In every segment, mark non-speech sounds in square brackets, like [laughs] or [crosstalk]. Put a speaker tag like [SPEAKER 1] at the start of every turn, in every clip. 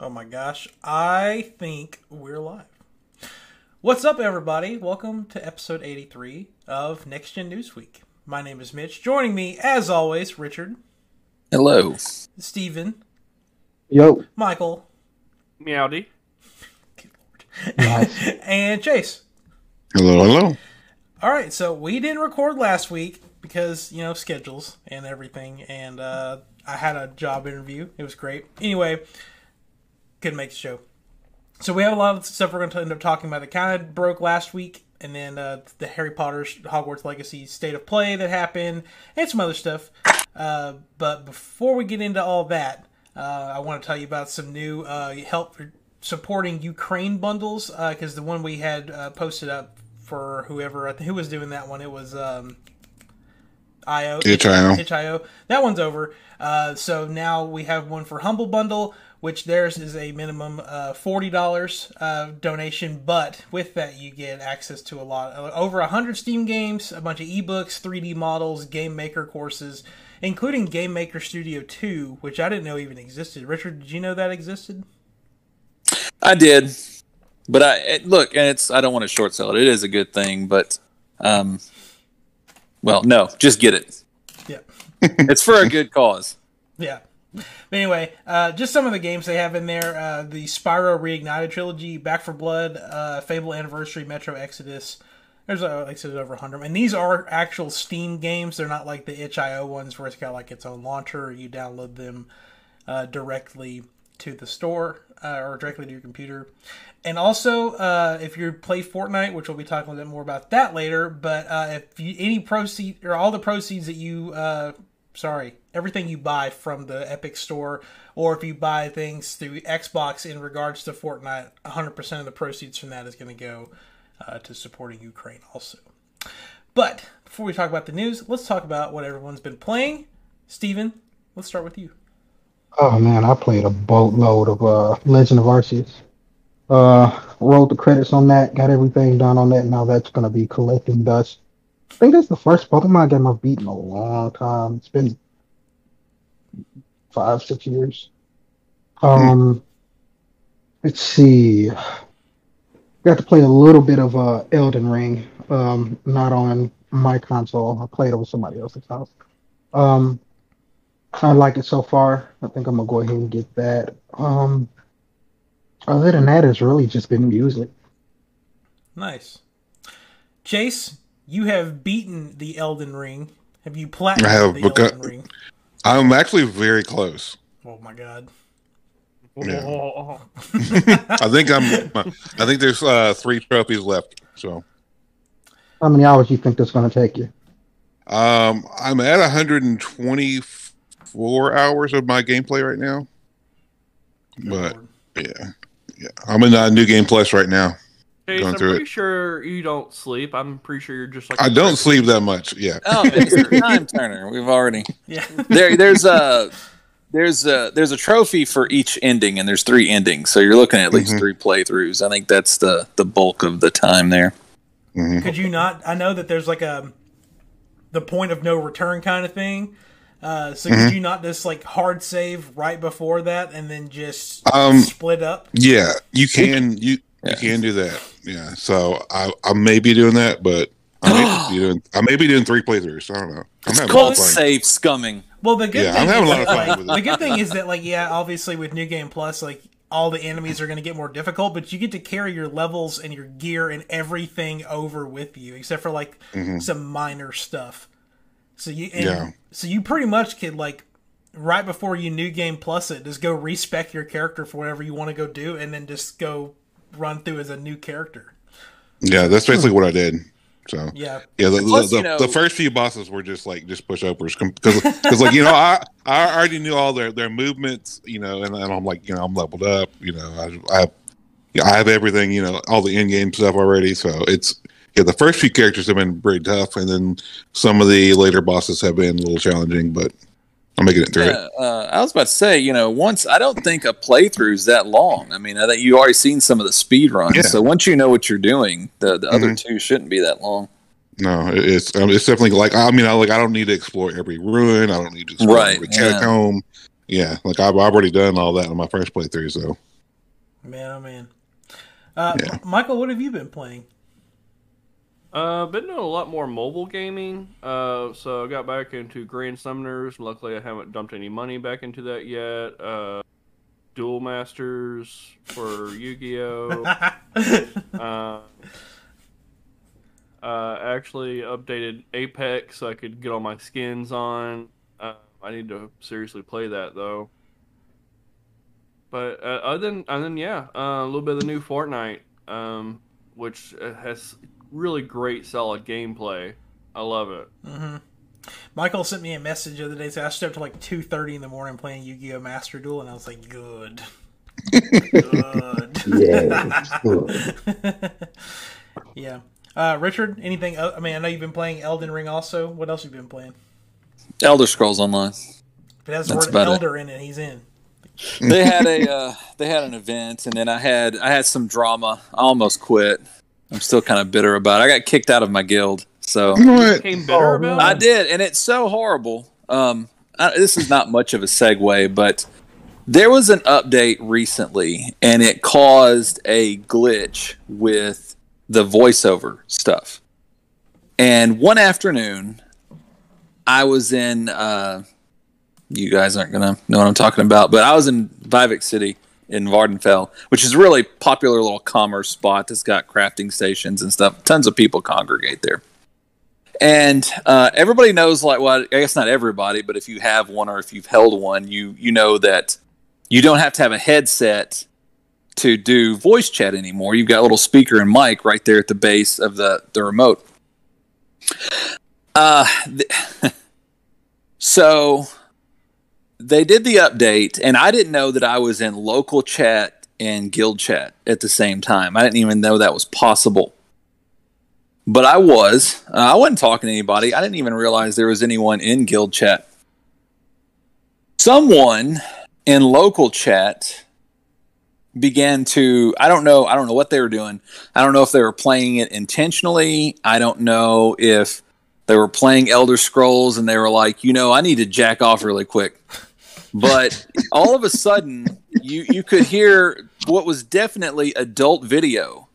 [SPEAKER 1] Oh my gosh, I think we're live. What's up, everybody? Welcome to episode 83 of Next Gen Newsweek. My name is Mitch. Joining me, as always, Richard,
[SPEAKER 2] Hello.
[SPEAKER 1] Steven,
[SPEAKER 3] Yo.
[SPEAKER 1] Michael,
[SPEAKER 4] Meowdy.
[SPEAKER 3] Nice. [laughs]
[SPEAKER 1] and Chase.
[SPEAKER 5] Hello, hello.
[SPEAKER 1] All right, so we didn't record last week because, you know, schedules and everything, and uh, I had a job interview. It was great. Anyway, couldn't make the show. So we have a lot of stuff we're going to end up talking about that kind of broke last week, and then uh, the Harry Potter Hogwarts Legacy State of Play that happened, and some other stuff. Uh, but before we get into all that, uh, I want to tell you about some new uh, help for supporting Ukraine bundles because the one we had uh, posted up for whoever who was doing that one, it was um, IO. That one's over. Uh, so now we have one for Humble Bundle, which theirs is a minimum uh, forty dollars uh, donation, but with that you get access to a lot over hundred Steam games, a bunch of ebooks, three D models, Game Maker courses, including Game Maker Studio Two, which I didn't know even existed. Richard, did you know that existed?
[SPEAKER 2] I did, but I it, look, and it's I don't want to short sell it. It is a good thing, but um, well, no, just get it.
[SPEAKER 1] Yeah. [laughs]
[SPEAKER 2] It's for a good cause.
[SPEAKER 1] Yeah. But anyway, uh, just some of the games they have in there: uh, the Spyro Reignited trilogy, Back 4 Blood, uh, Fable Anniversary, Metro Exodus. There's uh, like I said, over 100, and these are actual Steam games. They're not like the itch.io ones where it's got like its own launcher. You download them uh, directly to the store uh, or directly to your computer. And also, uh, if you play Fortnite, which we'll be talking a little bit more about that later, but if you, any proceed or all the proceeds that you, sorry, everything you buy from the Epic Store, or if you buy things through Xbox in regards to Fortnite, 100% of the proceeds from that is going to go uh, to supporting Ukraine also. But before we talk about the news, let's talk about what everyone's been playing. Steven, let's start with you.
[SPEAKER 3] Oh man, I played a boatload of uh Legend of Arceus. Uh rolled the credits on that, got everything done on that. Now that's gonna be collecting dust. I think that's the first Pokemon game I've beaten in a long time. It's been five, six years. Um let's see. Got to play a little bit of uh Elden Ring. Um not on my console. I played it over somebody else's house. Um I like it so far. I think I'm gonna go ahead and get that. Um, other than that, it's really just been music.
[SPEAKER 1] Nice. Chase, you have beaten the Elden Ring. Have you platinum
[SPEAKER 5] I have
[SPEAKER 1] the
[SPEAKER 5] begun-
[SPEAKER 1] Elden Ring?
[SPEAKER 5] I'm actually very close.
[SPEAKER 1] Oh my god.
[SPEAKER 5] Yeah.
[SPEAKER 4] Oh, [laughs]
[SPEAKER 5] I think I'm. I think there's uh, three trophies left. So
[SPEAKER 3] How many hours do you think that's gonna take you?
[SPEAKER 5] um, I'm at 124 hours of my gameplay right now. But yeah, yeah, I'm in uh, new game plus right now.
[SPEAKER 4] Chase,
[SPEAKER 5] Going
[SPEAKER 4] I'm
[SPEAKER 5] through
[SPEAKER 4] pretty
[SPEAKER 5] it.
[SPEAKER 4] sure you don't sleep. I'm pretty sure you're just like
[SPEAKER 5] I don't sleep that much. Yeah,
[SPEAKER 2] Oh, [laughs] it's time turner. We've already
[SPEAKER 1] Yeah.
[SPEAKER 2] there. There's a there's a there's a trophy for each ending, and there's three endings, so you're looking at at least
[SPEAKER 5] Mhm.
[SPEAKER 2] three playthroughs. I think that's the the bulk of the time there.
[SPEAKER 5] Mhm.
[SPEAKER 1] Could you not? I know that there's like a the point of no return kind of thing. Uh, so
[SPEAKER 5] Mm-hmm.
[SPEAKER 1] could you not just like hard save right before that and then just
[SPEAKER 5] Um,
[SPEAKER 1] split up?
[SPEAKER 5] yeah. You can you
[SPEAKER 2] Yeah.
[SPEAKER 5] you can do that. Yeah. So I I may be doing that, but I may [gasps] be doing I may be doing three playthroughs. I don't know. I'm having a lot
[SPEAKER 2] Close save scumming.
[SPEAKER 1] Well, the good
[SPEAKER 5] Yeah,
[SPEAKER 1] thing
[SPEAKER 5] I'm having
[SPEAKER 1] is
[SPEAKER 5] a lot of
[SPEAKER 1] that,
[SPEAKER 5] fun
[SPEAKER 1] like,
[SPEAKER 5] with it.
[SPEAKER 1] the good thing is [laughs] that like yeah, obviously with New Game Plus, like all the enemies are going to get more difficult, but you get to carry your levels and your gear and everything over with you, except for like some minor stuff. So you and
[SPEAKER 5] Mm-hmm. Yeah.
[SPEAKER 1] so you pretty much could like right before you New Game Plus it, just go respec your character for whatever you want to go do, and then just go run through as a new character.
[SPEAKER 5] Yeah, that's basically what I did. So
[SPEAKER 1] Yeah,
[SPEAKER 5] yeah, the,
[SPEAKER 2] Plus,
[SPEAKER 5] the,
[SPEAKER 2] you know-
[SPEAKER 5] the first few bosses were just like just pushovers because because like you know I I already knew all their their movements you know and, and I'm like you know I'm leveled up you know I I have, I have everything you know all the in game stuff already so it's yeah the first few characters have been pretty tough and then some of the later bosses have been a little challenging but I'm making it through
[SPEAKER 2] Yeah,
[SPEAKER 5] it.
[SPEAKER 2] uh, I was about to say, you know, once I don't think a playthrough is that long. I mean, I think you already seen some of the speed runs,
[SPEAKER 5] Yeah.
[SPEAKER 2] so once you know what you're doing, the the other
[SPEAKER 5] Mhm.
[SPEAKER 2] two shouldn't be that long.
[SPEAKER 5] No, it's um, it's definitely like I mean I like I don't need to explore every ruin I don't need to explore
[SPEAKER 2] Right,
[SPEAKER 5] every
[SPEAKER 2] yeah.
[SPEAKER 5] catacomb yeah, like I've already done all that in my first playthrough. So
[SPEAKER 1] Man, oh man. Uh,
[SPEAKER 5] Yeah.
[SPEAKER 1] Michael, what have you been playing?
[SPEAKER 4] Uh, been doing a lot more mobile gaming. Uh, so I got back into Grand Summoners. Luckily, I haven't dumped any money back into that yet. Uh, Duel Masters for [laughs] Yu-Gi-Oh. [laughs] uh, uh, actually updated Apex so I could get all my skins on. Uh, I need to seriously play that though. But uh, other than other than yeah, uh, a little bit of the new Fortnite, um, which uh, has really great solid gameplay. I love it.
[SPEAKER 1] hmm Michael sent me a message the other day. So I stayed up till like two thirty in the morning playing Yu Gi Oh Master Duel, and I was like, good, [laughs] good.
[SPEAKER 3] Yeah. Good. [laughs]
[SPEAKER 1] yeah. Uh, Richard, anything? el- I mean, I know you've been playing Elden Ring. Also, what else have you been playing?
[SPEAKER 2] Elder Scrolls Online.
[SPEAKER 1] If it has the
[SPEAKER 2] That's
[SPEAKER 1] word
[SPEAKER 2] about it.
[SPEAKER 1] Elder in it, he's in.
[SPEAKER 2] They had a uh, they had an event, and then I had I had some drama. I almost quit. I'm still kind of bitter about it. I got kicked out of my guild, so
[SPEAKER 5] you know
[SPEAKER 4] bitter
[SPEAKER 3] Oh,
[SPEAKER 4] about
[SPEAKER 2] I did, and it's so horrible. Um, I, this is not much of a segue, but there was an update recently, and it caused a glitch with the voiceover stuff. And one afternoon, I was in. Uh, you guys aren't gonna know what I'm talking about, but I was in Vivec City in Vvardenfell, which is a really popular little commerce spot that's got crafting stations and stuff. Tons of people congregate there. And uh, everybody knows, like, well, I guess not everybody, but if you have one or if you've held one, you you know that you don't have to have a headset to do voice chat anymore. You've got a little speaker and mic right there at the base of the the remote. Uh, th- [laughs] so they did the update, and I didn't know that I was in local chat and guild chat at the same time. I didn't even know that was possible but I was. Uh, I wasn't talking to anybody. I didn't even realize there was anyone in guild chat. Someone in local chat began to I don't know I don't know what they were doing. I don't know if they were playing it intentionally. I don't know if they were playing Elder Scrolls and they were like, "You know, I need to jack off really quick." But all of a sudden, you you could hear what was definitely adult video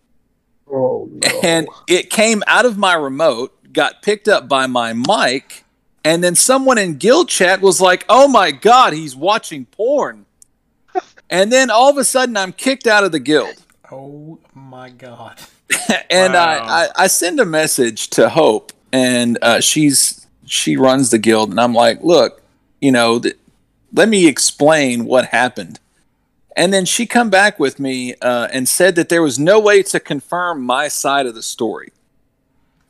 [SPEAKER 3] Oh no.
[SPEAKER 2] and it came out of my remote, got picked up by my mic, and then someone in guild chat was like, "Oh my god, he's watching porn." And then all of a sudden, I'm kicked out of the guild,
[SPEAKER 1] Oh my god. [laughs]
[SPEAKER 2] and
[SPEAKER 4] Wow.
[SPEAKER 2] I, I I send a message to Hope, and uh, she's she runs the guild, and I'm like, "Look, you know, th- let me explain what happened." And then she come back with me uh, and said that there was no way to confirm my side of the story.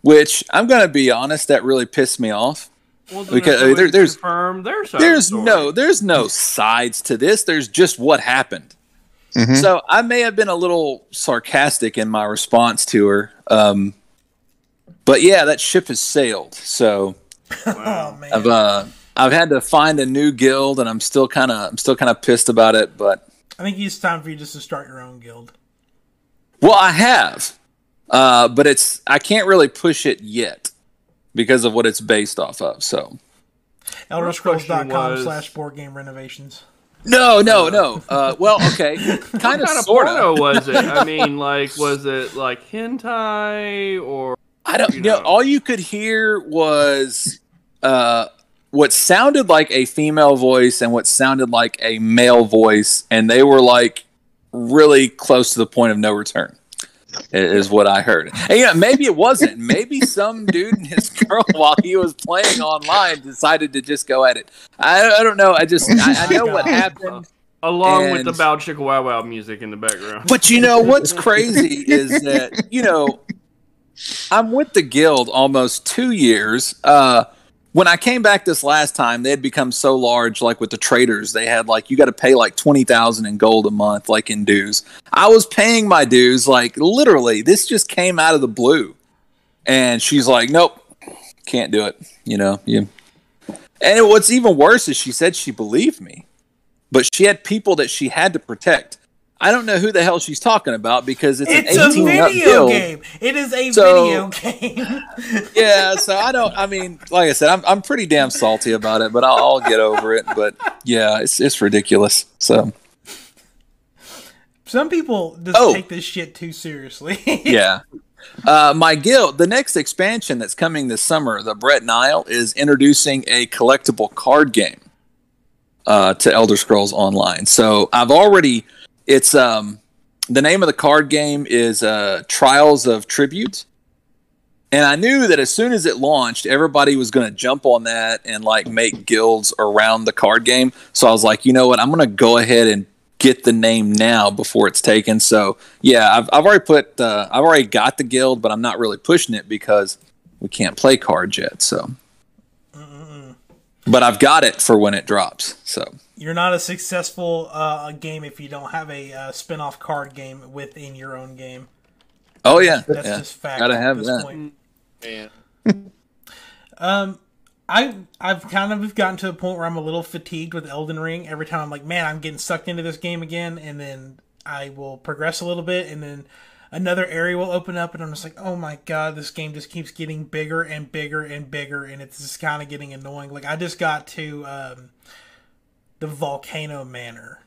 [SPEAKER 2] Which I'm going to be honest, that really pissed me off.
[SPEAKER 4] Well,
[SPEAKER 2] Because,
[SPEAKER 4] there's,
[SPEAKER 2] uh, there- there's-
[SPEAKER 4] confirm their side of the story.
[SPEAKER 2] no, there's no sides to this. There's just what happened.
[SPEAKER 5] Mhm.
[SPEAKER 2] So I may have been a little sarcastic in my response to her, um, but yeah, that ship has sailed. So [laughs]
[SPEAKER 1] Oh man.
[SPEAKER 2] I've uh, I've had to find a new guild, and I'm still kind of I'm still kind of pissed about it. But
[SPEAKER 1] I think it's time for you just to start your own guild.
[SPEAKER 2] Well, I have, uh, but it's I can't really push it yet because of what it's based off of. So
[SPEAKER 4] My question
[SPEAKER 1] ElderScrolls.com slash board game renovations.
[SPEAKER 2] no, no, no. Uh, well, okay, [laughs] kind of,
[SPEAKER 4] kind of
[SPEAKER 2] sort
[SPEAKER 4] porno
[SPEAKER 2] of.
[SPEAKER 4] was it? I [laughs] mean, like, was it like hentai or?
[SPEAKER 2] I don't
[SPEAKER 4] you
[SPEAKER 2] know.
[SPEAKER 4] know?
[SPEAKER 2] All you could hear was uh, what sounded like a female voice and what sounded like a male voice, and they were like really close to the point of no return. Is what I heard. And yeah, maybe it wasn't. Maybe some dude and his [laughs] girl, while he was playing online, decided to just go at it. I, I don't know. I just I, I know what happened.
[SPEAKER 4] Along with the
[SPEAKER 2] And-
[SPEAKER 4] Bow Chicka Wow Wow music in the background.
[SPEAKER 2] But you know what's [laughs] crazy is that you know I'm with the guild almost two years. Uh, when I came back this last time, they had become so large. Like with the traders, they had like you got to pay like twenty thousand in gold a month, like in dues. I was paying my dues like literally. This just came out of the blue, and she's like, "Nope, can't do it." You know, you. And what's even worse is she said she believed me, but she had people that she had to protect. I don't know who the hell she's talking about because it's,
[SPEAKER 1] It's
[SPEAKER 2] an
[SPEAKER 1] a
[SPEAKER 2] 18 up
[SPEAKER 1] video game. It is a
[SPEAKER 2] So-
[SPEAKER 1] video game. [laughs]
[SPEAKER 2] Yeah, so I don't. I mean, like I said, I'm I'm pretty damn salty about it, but I'll, I'll get over it. But yeah, it's it's ridiculous. So
[SPEAKER 1] Some people just
[SPEAKER 2] Oh.
[SPEAKER 1] take this shit too seriously. [laughs]
[SPEAKER 2] yeah. Uh, my guild, the next expansion that's coming this summer, the Brett Nile, is introducing a collectible card game uh, to Elder Scrolls Online. So I've already, it's um, the name of the card game is uh, Trials of Tribute, and I knew that as soon as it launched, everybody was going to jump on that and like make guilds around the card game. So I was like, you know what, I'm going to go ahead and get the name now before it's taken. So yeah, I've, I've already put uh, I've already got the guild, but I'm not really pushing it because we can't play cards yet. So, but I've got it for when it drops. So
[SPEAKER 1] You're not a successful uh, game if you don't have a uh, spin-off card game within your own game.
[SPEAKER 2] oh yeah,
[SPEAKER 1] That's
[SPEAKER 2] yeah.
[SPEAKER 1] just fact.
[SPEAKER 2] Gotta have that.
[SPEAKER 1] point.
[SPEAKER 4] Man.
[SPEAKER 1] Um, I I've kind of gotten to a point where I'm a little fatigued with Elden Ring. Every time I'm like, man, I'm getting sucked into this game again, and then I will progress a little bit, and then another area will open up, and I'm just like, oh my god, this game just keeps getting bigger and bigger and bigger, and it's just kind of getting annoying. Like I just got to um, the Volcano Manor.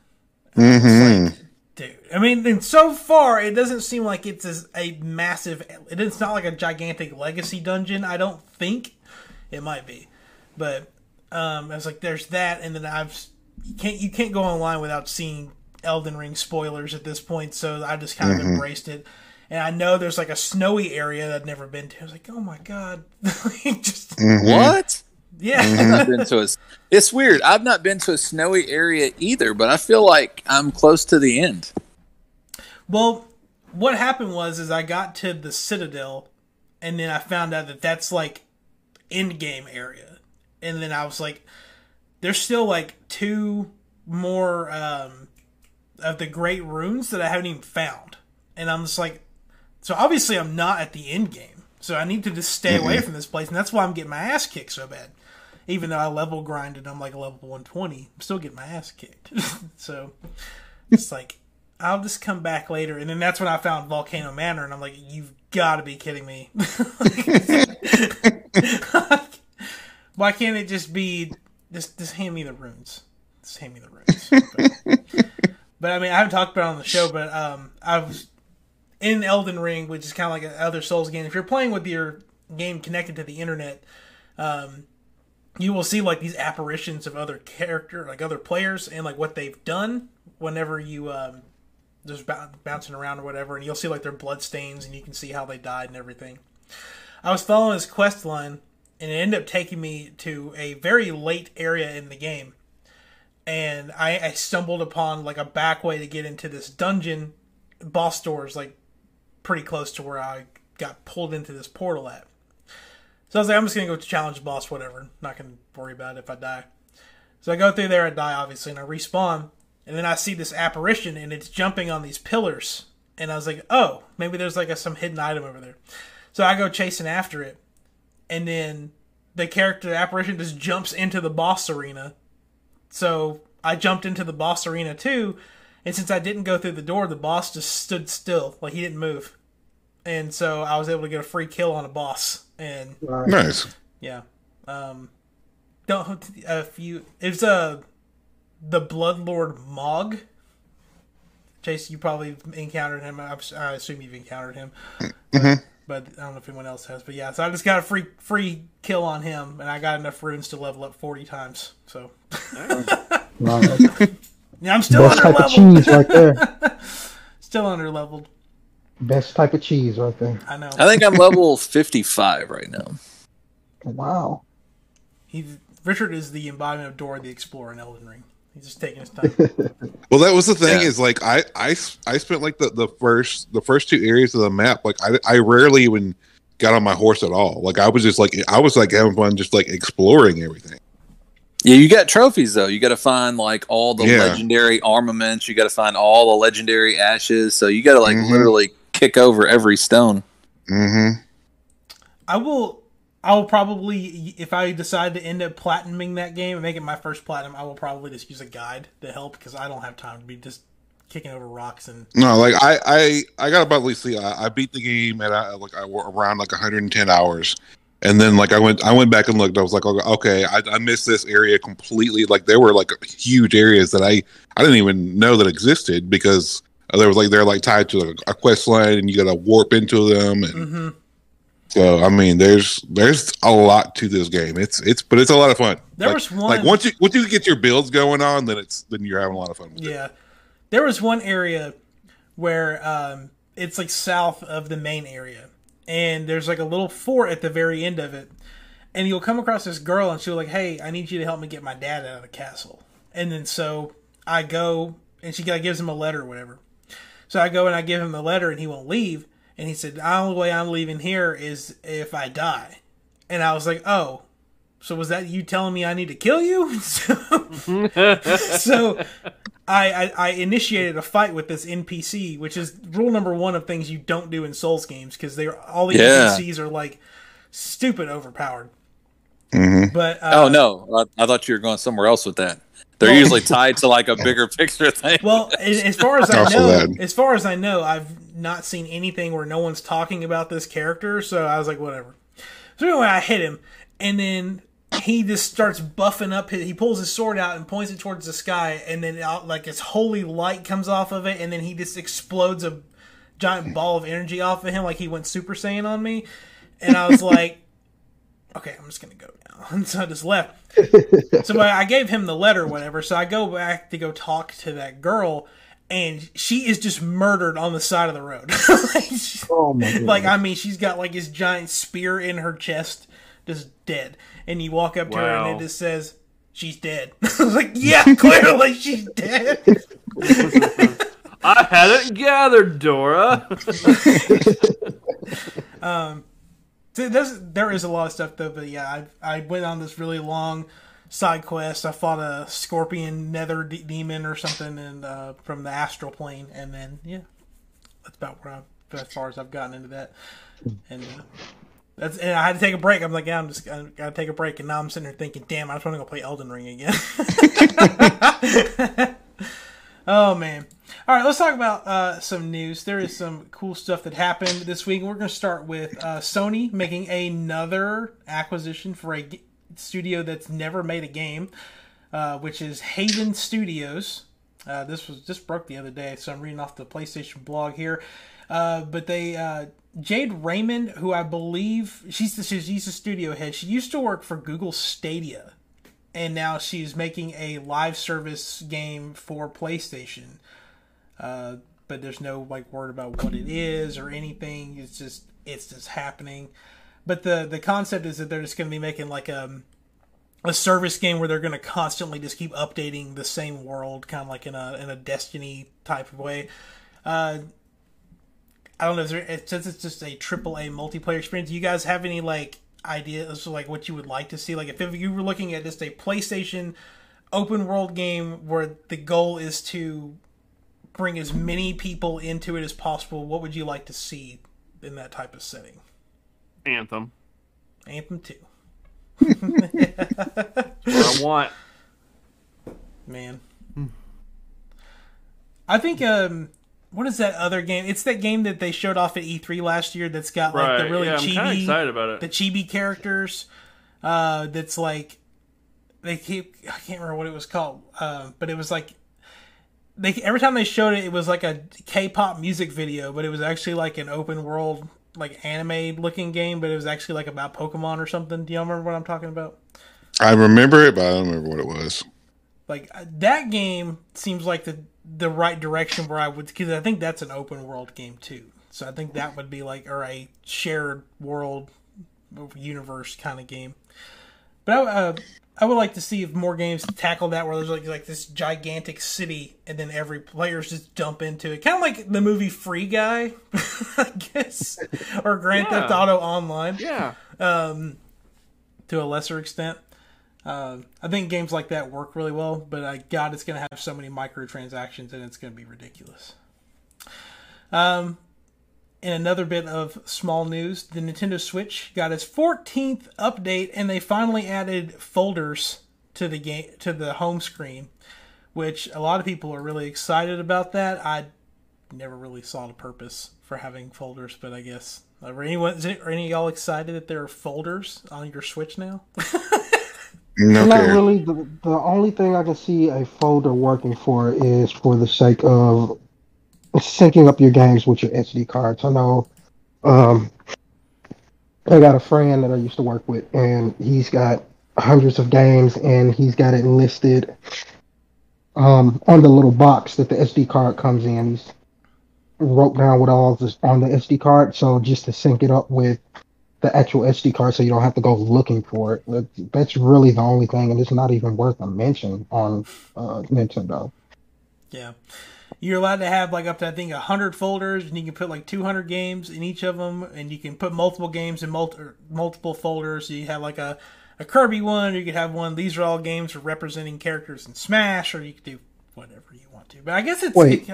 [SPEAKER 5] Mm-hmm.
[SPEAKER 1] Dude, I mean, and so far it doesn't seem like it's as a massive. It's not like a gigantic legacy dungeon. I don't think it might be, but um, I was like, there's that, and then I've you can't you can't go online without seeing Elden Ring spoilers at this point. So I just kind of mm-hmm. embraced it, and I know there's like a snowy area that I've never been to. I was like, oh my god, [laughs] just mm-hmm.
[SPEAKER 2] What?
[SPEAKER 1] yeah. Mm-hmm.
[SPEAKER 2] I've not been to a. It's weird. I've not been to a snowy area either, but I feel like I'm close to the end.
[SPEAKER 1] Well, what happened was is I got to the Citadel, and then I found out that that's like end game area, and then I was like, there's still like two more um, of the great runes that I haven't even found, and I'm just like, so obviously I'm not at the end game, so I need to just stay mm-hmm. away from this place, and that's why I'm getting my ass kicked so bad. Even though I level grinded, I'm like level 120. I'm still getting my ass kicked. [laughs] so it's like I'll just come back later, and then that's when I found Volcano Manor, and I'm like, you've got to be kidding me. [laughs] Why can't it just be just just hand me the runes? Just hand me the runes. [laughs] But, but, I mean, I haven't talked about it on the show, but um, I was in Elden Ring, which is kind of like other Souls game. If you're playing with your game connected to the internet, um, you will see like these apparitions of other character, like other players, and like what they've done whenever you um, just bou- bouncing around or whatever, and you'll see like their blood stains, and you can see how they died and everything. I was following this quest line, and it ended up taking me to a very late area in the game, and I, I stumbled upon like a back way to get into this dungeon. Boss doors like pretty close to where I got pulled into this portal at. So I was like, I'm just gonna go challenge the boss, whatever. Not gonna worry about it if I die. So I go through there, I die obviously, and I respawn, and then I see this apparition, and it's jumping on these pillars, and I was like, oh, maybe there's like a, some hidden item over there. So I go chasing after it, and then the character the apparition just jumps into the boss arena. So I jumped into the boss arena too, and since I didn't go through the door, the boss just stood still, like he didn't move. And so I was able to get a free kill on a boss, and
[SPEAKER 5] Nice.
[SPEAKER 1] yeah. Um, don't if you it's uh the Bloodlord Mohg. Chase, you probably encountered him. I, I assume you've encountered him, but, but I don't know if anyone else has. But yeah, so I just got a free free kill on him, and I got enough runes to level up forty times. So [laughs] yeah, I'm still
[SPEAKER 3] Best
[SPEAKER 1] under
[SPEAKER 3] type of cheese right there. [laughs]
[SPEAKER 1] Still under leveled.
[SPEAKER 3] Best type of cheese right there.
[SPEAKER 1] I know.
[SPEAKER 2] I think I'm level 55 right now.
[SPEAKER 3] Wow.
[SPEAKER 1] He's Richard is the embodiment of Dora the Explorer in Elden Ring. He's just taking his time. [laughs]
[SPEAKER 5] Well, that was the thing
[SPEAKER 2] Yeah.
[SPEAKER 5] is like I, I I spent like the, the first the first two areas of the map like I I rarely even got on my horse at all. Like I was just like I was like having fun just like exploring everything.
[SPEAKER 2] Yeah, you got trophies though. You got to find like all the
[SPEAKER 5] Yeah.
[SPEAKER 2] legendary armaments. You got to find all the legendary ashes. So you got to like
[SPEAKER 5] Mhm.
[SPEAKER 2] literally kick over every stone.
[SPEAKER 5] Mm-hmm.
[SPEAKER 1] I will. I will probably, if I decide to end up platinuming that game and make it my first platinum, I will probably just use a guide to help because I don't have time to be just kicking over rocks and
[SPEAKER 5] No, like I, I, I got about at least I, I beat the game at uh, like I, around like 110 hours, and then like I went, I went back and looked. I was like, okay, I, I missed this area completely. Like there were like huge areas that I, I didn't even know that existed because there was like they're like tied to a, a quest line and you got to warp into them. And
[SPEAKER 1] mm-hmm.
[SPEAKER 5] So I mean, there's there's a lot to this game. It's it's but it's a lot of fun.
[SPEAKER 1] There
[SPEAKER 5] like,
[SPEAKER 1] was one
[SPEAKER 5] like once you once you get your builds going on, then it's then you're having a lot of fun. With
[SPEAKER 1] yeah. There was one area where um, it's like south of the main area, and there's like a little fort at the very end of it, and you'll come across this girl, and she'll like, "Hey, I need you to help me get my dad out of the castle." And then so I go, and she gives him a letter or whatever. So I go and I give him the letter, and he won't leave. And he said, "The only way I'm leaving here is if I die." And I was like, "Oh, so was that you telling me I need to kill you?" [laughs] so, [laughs] so I, I, I initiated a fight with this NPC, which is rule number one of things you don't do in Souls games because they're all the
[SPEAKER 2] Yeah.
[SPEAKER 1] NPCs are like stupid overpowered.
[SPEAKER 5] Mhm.
[SPEAKER 1] But uh,
[SPEAKER 2] oh no, I, I thought you were going somewhere else with that. They're
[SPEAKER 1] Well-
[SPEAKER 2] usually [laughs] tied to like a bigger picture thing.
[SPEAKER 1] Well, as as far as I know, as far as I know, I've not seen anything where no one's talking about this character. So I was like, whatever. So anyway, I hit him, and then he just starts buffing up. His, he pulls his sword out and points it towards the sky, and then out, like this holy light comes off of it, and then he just explodes a giant [laughs] ball of energy off of him, like he went Super Saiyan on me. And I was like, [laughs] okay, I'm just gonna go now. [laughs] And so I just left. so I I gave him the letter, whatever. So I go back to go talk to that girl, and she is just murdered on the side of the road. like, [laughs] she-
[SPEAKER 3] Oh my god.
[SPEAKER 1] like I mean, she's got like this giant spear in her chest, just dead. And you walk up to her, and it just says, "She's dead." [laughs] I was like, "Yeah, [laughs] clearly she's dead."
[SPEAKER 4] I had it gathered, Dora.
[SPEAKER 1] Um, so there's, there is a lot of stuff though, but yeah, I I went on this really long side quest. I fought a scorpion nether de- demon or something, and uh, from the astral plane, and then yeah, that's about where I as far as I've gotten into that. And uh, that's and I had to take a break. I'm like, yeah, I'm just I gotta take a break, and now I'm sitting here thinking, damn, I just want to go play Elden Ring again. [laughs] oh man. All right, let's talk about uh, some news. There is some cool stuff that happened this week. We're going to start with uh, Sony making another acquisition for a studio that's never made a game, uh, which is Haven Studios. Uh, this was just broke the other day, so I'm reading off the PlayStation blog here. Uh, but they uh, Jade Raymond, who I believe she's the, she's studio head. She used to work for Google Stadia, and now she's making a live service game for PlayStation. Uh, but there's no like word about what it is or anything. It's just it's just happening. But the the concept is that they're just going to be making like a a service game where they're going to constantly just keep updating the same world, kind of like in a in a Destiny type of way. Uh, I don't know. Is there, since it's just a triple A multiplayer experience, do you guys have any like ideas like what you would like to see? Like if, if you were looking at just a PlayStation open world game where the goal is to bring as many people into it as possible, what would you like to see in that type of setting?
[SPEAKER 4] Anthem.
[SPEAKER 1] Anthem two,
[SPEAKER 4] What I want.
[SPEAKER 1] man. I think um. What is that other game? It's that game that they showed off at E3 last year. That's got like
[SPEAKER 4] Right.
[SPEAKER 1] the really
[SPEAKER 4] yeah, I'm
[SPEAKER 1] chibi,
[SPEAKER 4] excited about it.
[SPEAKER 1] the chibi characters. Uh, that's like they keep. I can't remember what it was called. Uh, but it was like they every time they showed it, it was like a K-pop music video, but it was actually like an open world, like anime looking game. But it was actually like about Pokemon or something. Do y'all remember what I'm talking about?
[SPEAKER 5] I remember it, but I don't remember what it was.
[SPEAKER 1] Like uh, that game seems like the the right direction where I would because I think that's an open world game too. So I think that would be like or a shared world universe kind of game. But I, uh, I would like to see if more games tackle that where there's like like this gigantic city and then every players just jump into it, kind of like the movie Free Guy, [laughs] I guess, [laughs] or Grand
[SPEAKER 4] Yeah.
[SPEAKER 1] Theft Auto Online
[SPEAKER 4] yeah.
[SPEAKER 1] um, to a lesser extent. Um, I think games like that work really well, but I God, it's going to have so many microtransactions and it's going to be ridiculous. Um, in another bit of small news, the Nintendo Switch got its 14th update, and they finally added folders to the game to the home screen, which a lot of people are really excited about that. I never really saw the purpose for having folders, but I guess are anyone is it, are any of y'all excited that there are folders on your Switch now? [laughs]
[SPEAKER 5] No
[SPEAKER 3] Not really. The, the only thing I can see a folder working for is for the sake of syncing up your games with your SD cards. I know um, I got a friend that I used to work with, and he's got hundreds of games, and he's got it listed um, on the little box that the SD card comes in. He's wrote down what all is on the SD card, so just to sync it up with the actual SD card, so you don't have to go looking for it. That's really the only thing, and it's not even worth a mention on uh, Nintendo.
[SPEAKER 1] Yeah. You're allowed to have like up to I think hundred folders, and you can put like 200 games in each of them, and you can put multiple games in multi- multiple folders. So you have like a, a Kirby one, or you could have one. These are all games for representing characters in Smash, or you could do whatever you want to. But I guess it's
[SPEAKER 3] Wait.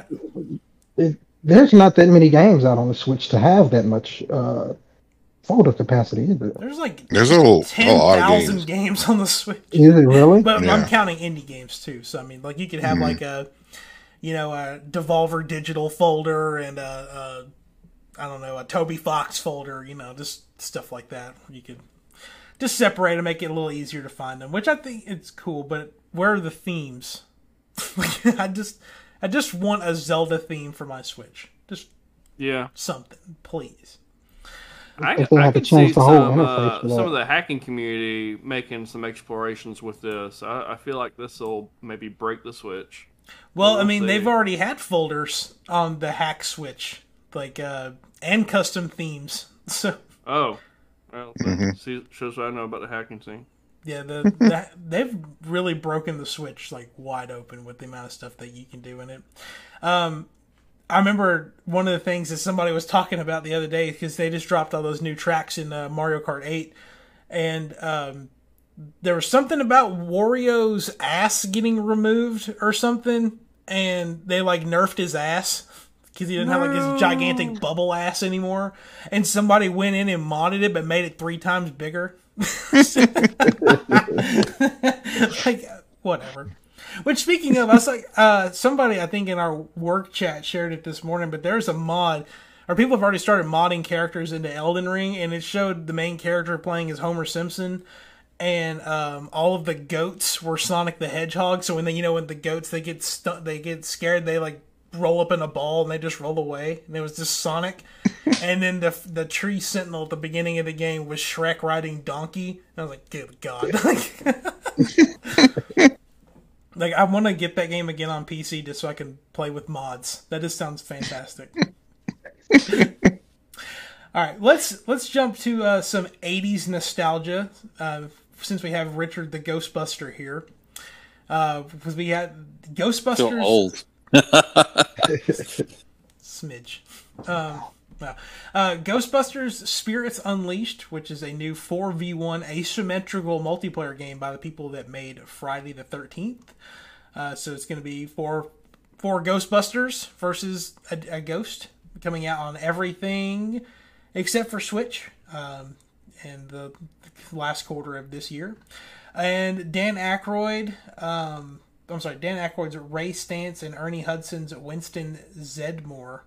[SPEAKER 3] There's not that many games out on the Switch to have that much uh, folder capacity, is it?
[SPEAKER 1] there's like
[SPEAKER 5] There's a whole,
[SPEAKER 1] ten
[SPEAKER 5] a lot of games.
[SPEAKER 1] games. on the Switch.
[SPEAKER 3] Is it really?
[SPEAKER 1] But I'm counting indie games too. So I mean, like you could have
[SPEAKER 5] Mhm.
[SPEAKER 1] like a, you know, a Devolver Digital folder and a, a, I don't know, a Toby Fox folder. You know, just stuff like that. You could just separate and make it a little easier to find them, which I think it's cool. But where are the themes? [laughs] I just, I just want a Zelda theme for my Switch. Just
[SPEAKER 4] Yeah.
[SPEAKER 1] something, please.
[SPEAKER 4] I,
[SPEAKER 3] If
[SPEAKER 4] I could
[SPEAKER 3] change
[SPEAKER 4] see
[SPEAKER 3] the whole
[SPEAKER 4] some, uh, some of the hacking community making some explorations with this. I, I feel like this will maybe break the switch.
[SPEAKER 1] Well, I
[SPEAKER 4] We'll
[SPEAKER 1] mean,
[SPEAKER 4] see.
[SPEAKER 1] they've already had folders on the hack Switch, like uh, and custom themes. [laughs] So.
[SPEAKER 4] Oh, well, that
[SPEAKER 5] Mhm.
[SPEAKER 4] see, shows what I know about the hacking scene.
[SPEAKER 1] Yeah, the, the [laughs] they've really broken the Switch like wide open with the amount of stuff that you can do in it. Um, I remember one of the things that somebody was talking about the other day because they just dropped all those new tracks in uh, Mario Kart Eight, and um, there was something about Wario's ass getting removed or something, and they like nerfed his ass. Because he didn't have like his gigantic bubble ass anymore, and somebody went in and modded it, but made it three times bigger. [laughs] like whatever. Which speaking of, I was like, uh, somebody I think in our work chat shared it this morning, but there's a mod, or people have already started modding characters into Elden Ring, and it showed the main character playing as Homer Simpson, and um, all of the goats were Sonic the Hedgehog. So when they, you know, when the goats they get stu- they get scared, they like roll up in a ball and they just roll away, and it was just Sonic. [laughs] and then the the tree sentinel at the beginning of the game was Shrek riding donkey. And I was like, good god. [laughs] [laughs] Like I want to get that game again on PC just so I can play with mods. That just sounds fantastic. All right, let's let's jump to uh, some '80s nostalgia. Uh, since we have Richard the Ghostbuster here, uh, because we had Ghostbusters.
[SPEAKER 2] Still old. [laughs]
[SPEAKER 1] smidge. Um. Uh, Ghostbusters Spirits Unleashed, which is a new 4v1 asymmetrical multiplayer game by the people that made Friday the 13th. Uh, so it's going to be four, four Ghostbusters versus a, a ghost coming out on everything except for Switch um, in the last quarter of this year. And Dan Aykroyd, um, I'm sorry, Dan Aykroyd's Ray Stantz and Ernie Hudson's Winston Zedmore,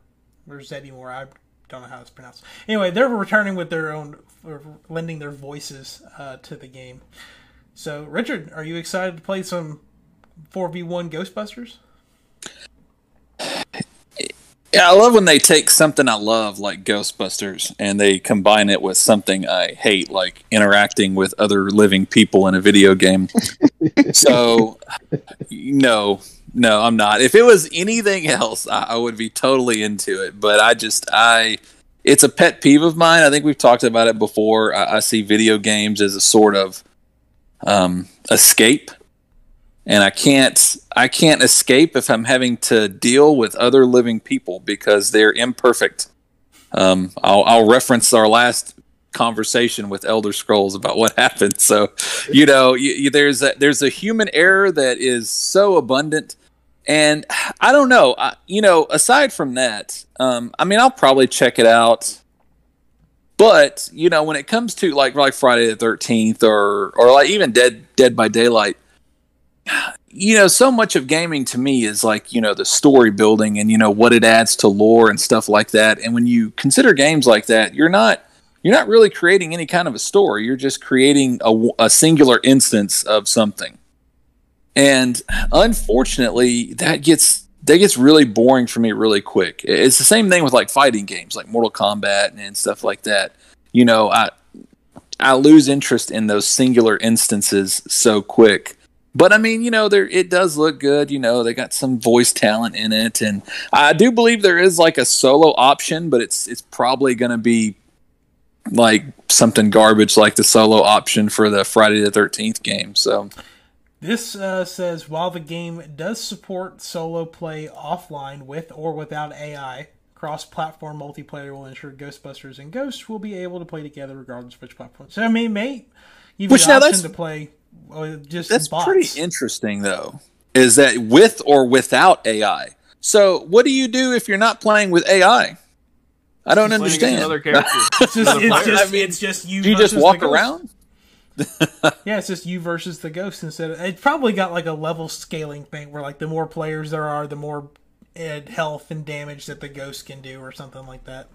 [SPEAKER 1] or Zeddemore, I don't know how it's pronounced. Anyway, they're returning with their own, lending their voices uh, to the game. So, Richard, are you excited to play some 4v1 Ghostbusters?
[SPEAKER 2] Yeah, I love when they take something I love, like Ghostbusters, and they combine it with something I hate, like interacting with other living people in a video game. [laughs] so, no, no, I'm not. If it was anything else, I, I would be totally into it. But I just, I, it's a pet peeve of mine. I think we've talked about it before. I, I see video games as a sort of um, escape and I can't I can't escape if I'm having to deal with other living people because they're imperfect. Um, I'll, I'll reference our last conversation with Elder Scrolls about what [laughs] happened. So, you know, you, you, there's a, there's a human error that is so abundant, and I don't know. I, you know, aside from that, um, I mean, I'll probably check it out. But you know, when it comes to like like Friday the Thirteenth or or like even Dead Dead by Daylight, you know, so much of gaming to me is like, you know, the story building and, you know, what it adds to lore and stuff like that. And when you consider games like that, you're not. You're not really creating any kind of a story. You're just creating a, a singular instance of something. And unfortunately, that gets that gets really boring for me really quick. It's the same thing with like fighting games, like Mortal Kombat and stuff like that. You know, I I lose interest in those singular instances so quick. But I mean, you know, there it does look good. You know, they got some voice talent in it, and I do believe there is like a solo option, but it's it's probably going to be like something garbage, like the solo option for the Friday the Thirteenth game. So
[SPEAKER 1] This uh, says while the game does support solo play offline with or without AI, cross platform multiplayer will ensure Ghostbusters and Ghosts will be able to play together regardless of which platform. So, I mean, mate, you've
[SPEAKER 2] Which,
[SPEAKER 1] the
[SPEAKER 2] now,
[SPEAKER 1] option
[SPEAKER 2] that's-
[SPEAKER 1] to play uh, just
[SPEAKER 2] That's
[SPEAKER 1] bots.
[SPEAKER 2] pretty interesting, though. Is that with or without AI? So, what do you do if you're not playing with AI? I don't
[SPEAKER 4] Playing against
[SPEAKER 2] understand.
[SPEAKER 4] Another character. [laughs]
[SPEAKER 1] It's just, it's just,
[SPEAKER 2] I mean,
[SPEAKER 1] it's just you.
[SPEAKER 2] do you just walk around? [laughs]
[SPEAKER 1] Yeah, it's just you versus the ghost instead of. It probably got like a level scaling thing where like the more players there are, the more uh, health and damage that the ghost can do, or something like that.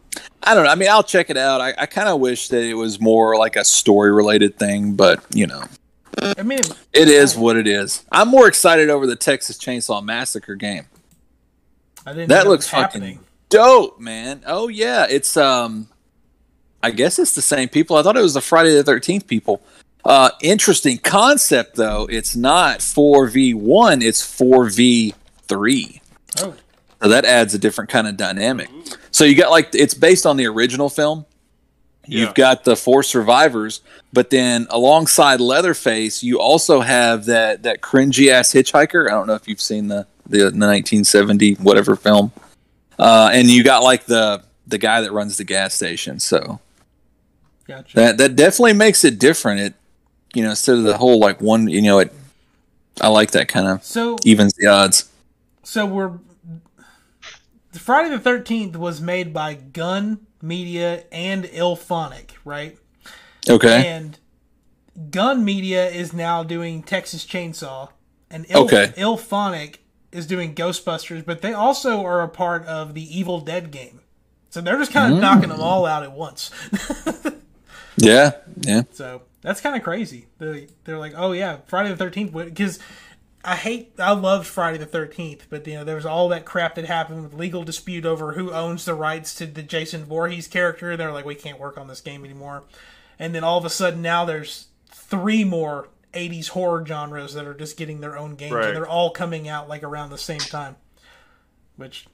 [SPEAKER 2] I don't know. I mean, I'll check it out. I, I kind of wish that it was more like a story related thing, but you know,
[SPEAKER 1] I mean,
[SPEAKER 2] it is what it is. I'm more excited over the Texas Chainsaw Massacre game.
[SPEAKER 1] I didn't.
[SPEAKER 2] That looks fucking
[SPEAKER 1] happening.
[SPEAKER 2] dope, man. Oh yeah, it's um, I guess it's the same people. I thought it was the Friday the Thirteenth people. Uh, interesting concept though. It's not four v one. It's four v three.
[SPEAKER 1] Oh,
[SPEAKER 2] So that adds a different kind of dynamic. So you got like it's based on the original film. You've
[SPEAKER 4] Yeah.
[SPEAKER 2] got the four survivors, but then alongside Leatherface, you also have that that cringy ass hitchhiker. I don't know if you've seen the the, the 1970 whatever film. Uh, and you got like the the guy that runs the gas station. So
[SPEAKER 1] gotcha.
[SPEAKER 2] that that definitely makes it different. It you know instead of the whole like one you know it. I like that kind of
[SPEAKER 1] so,
[SPEAKER 2] evens the odds.
[SPEAKER 1] so we're. Friday the Thirteenth was made by Gun Media and IllFonic, right?
[SPEAKER 2] Okay.
[SPEAKER 1] And Gun Media is now doing Texas Chainsaw, and Il-
[SPEAKER 2] Okay.
[SPEAKER 1] IllFonic is doing Ghostbusters, but they also are a part of the Evil Dead game. So they're just
[SPEAKER 2] Mm.
[SPEAKER 1] kind of knocking them all out at once. [laughs]
[SPEAKER 2] Yeah. Yeah.
[SPEAKER 1] so that's kind of crazy. They they're like, oh yeah, Friday the Thirteenth, because I hate, I loved Friday the Thirteenth, but you know there was all that crap that happened with legal dispute over who owns the rights to the Jason Voorhees character. They're like, we can't work on this game anymore, and then all of a sudden now there's three more 80s horror genres that are just getting their own games,
[SPEAKER 4] Right.
[SPEAKER 1] and they're all coming out like around the same time, which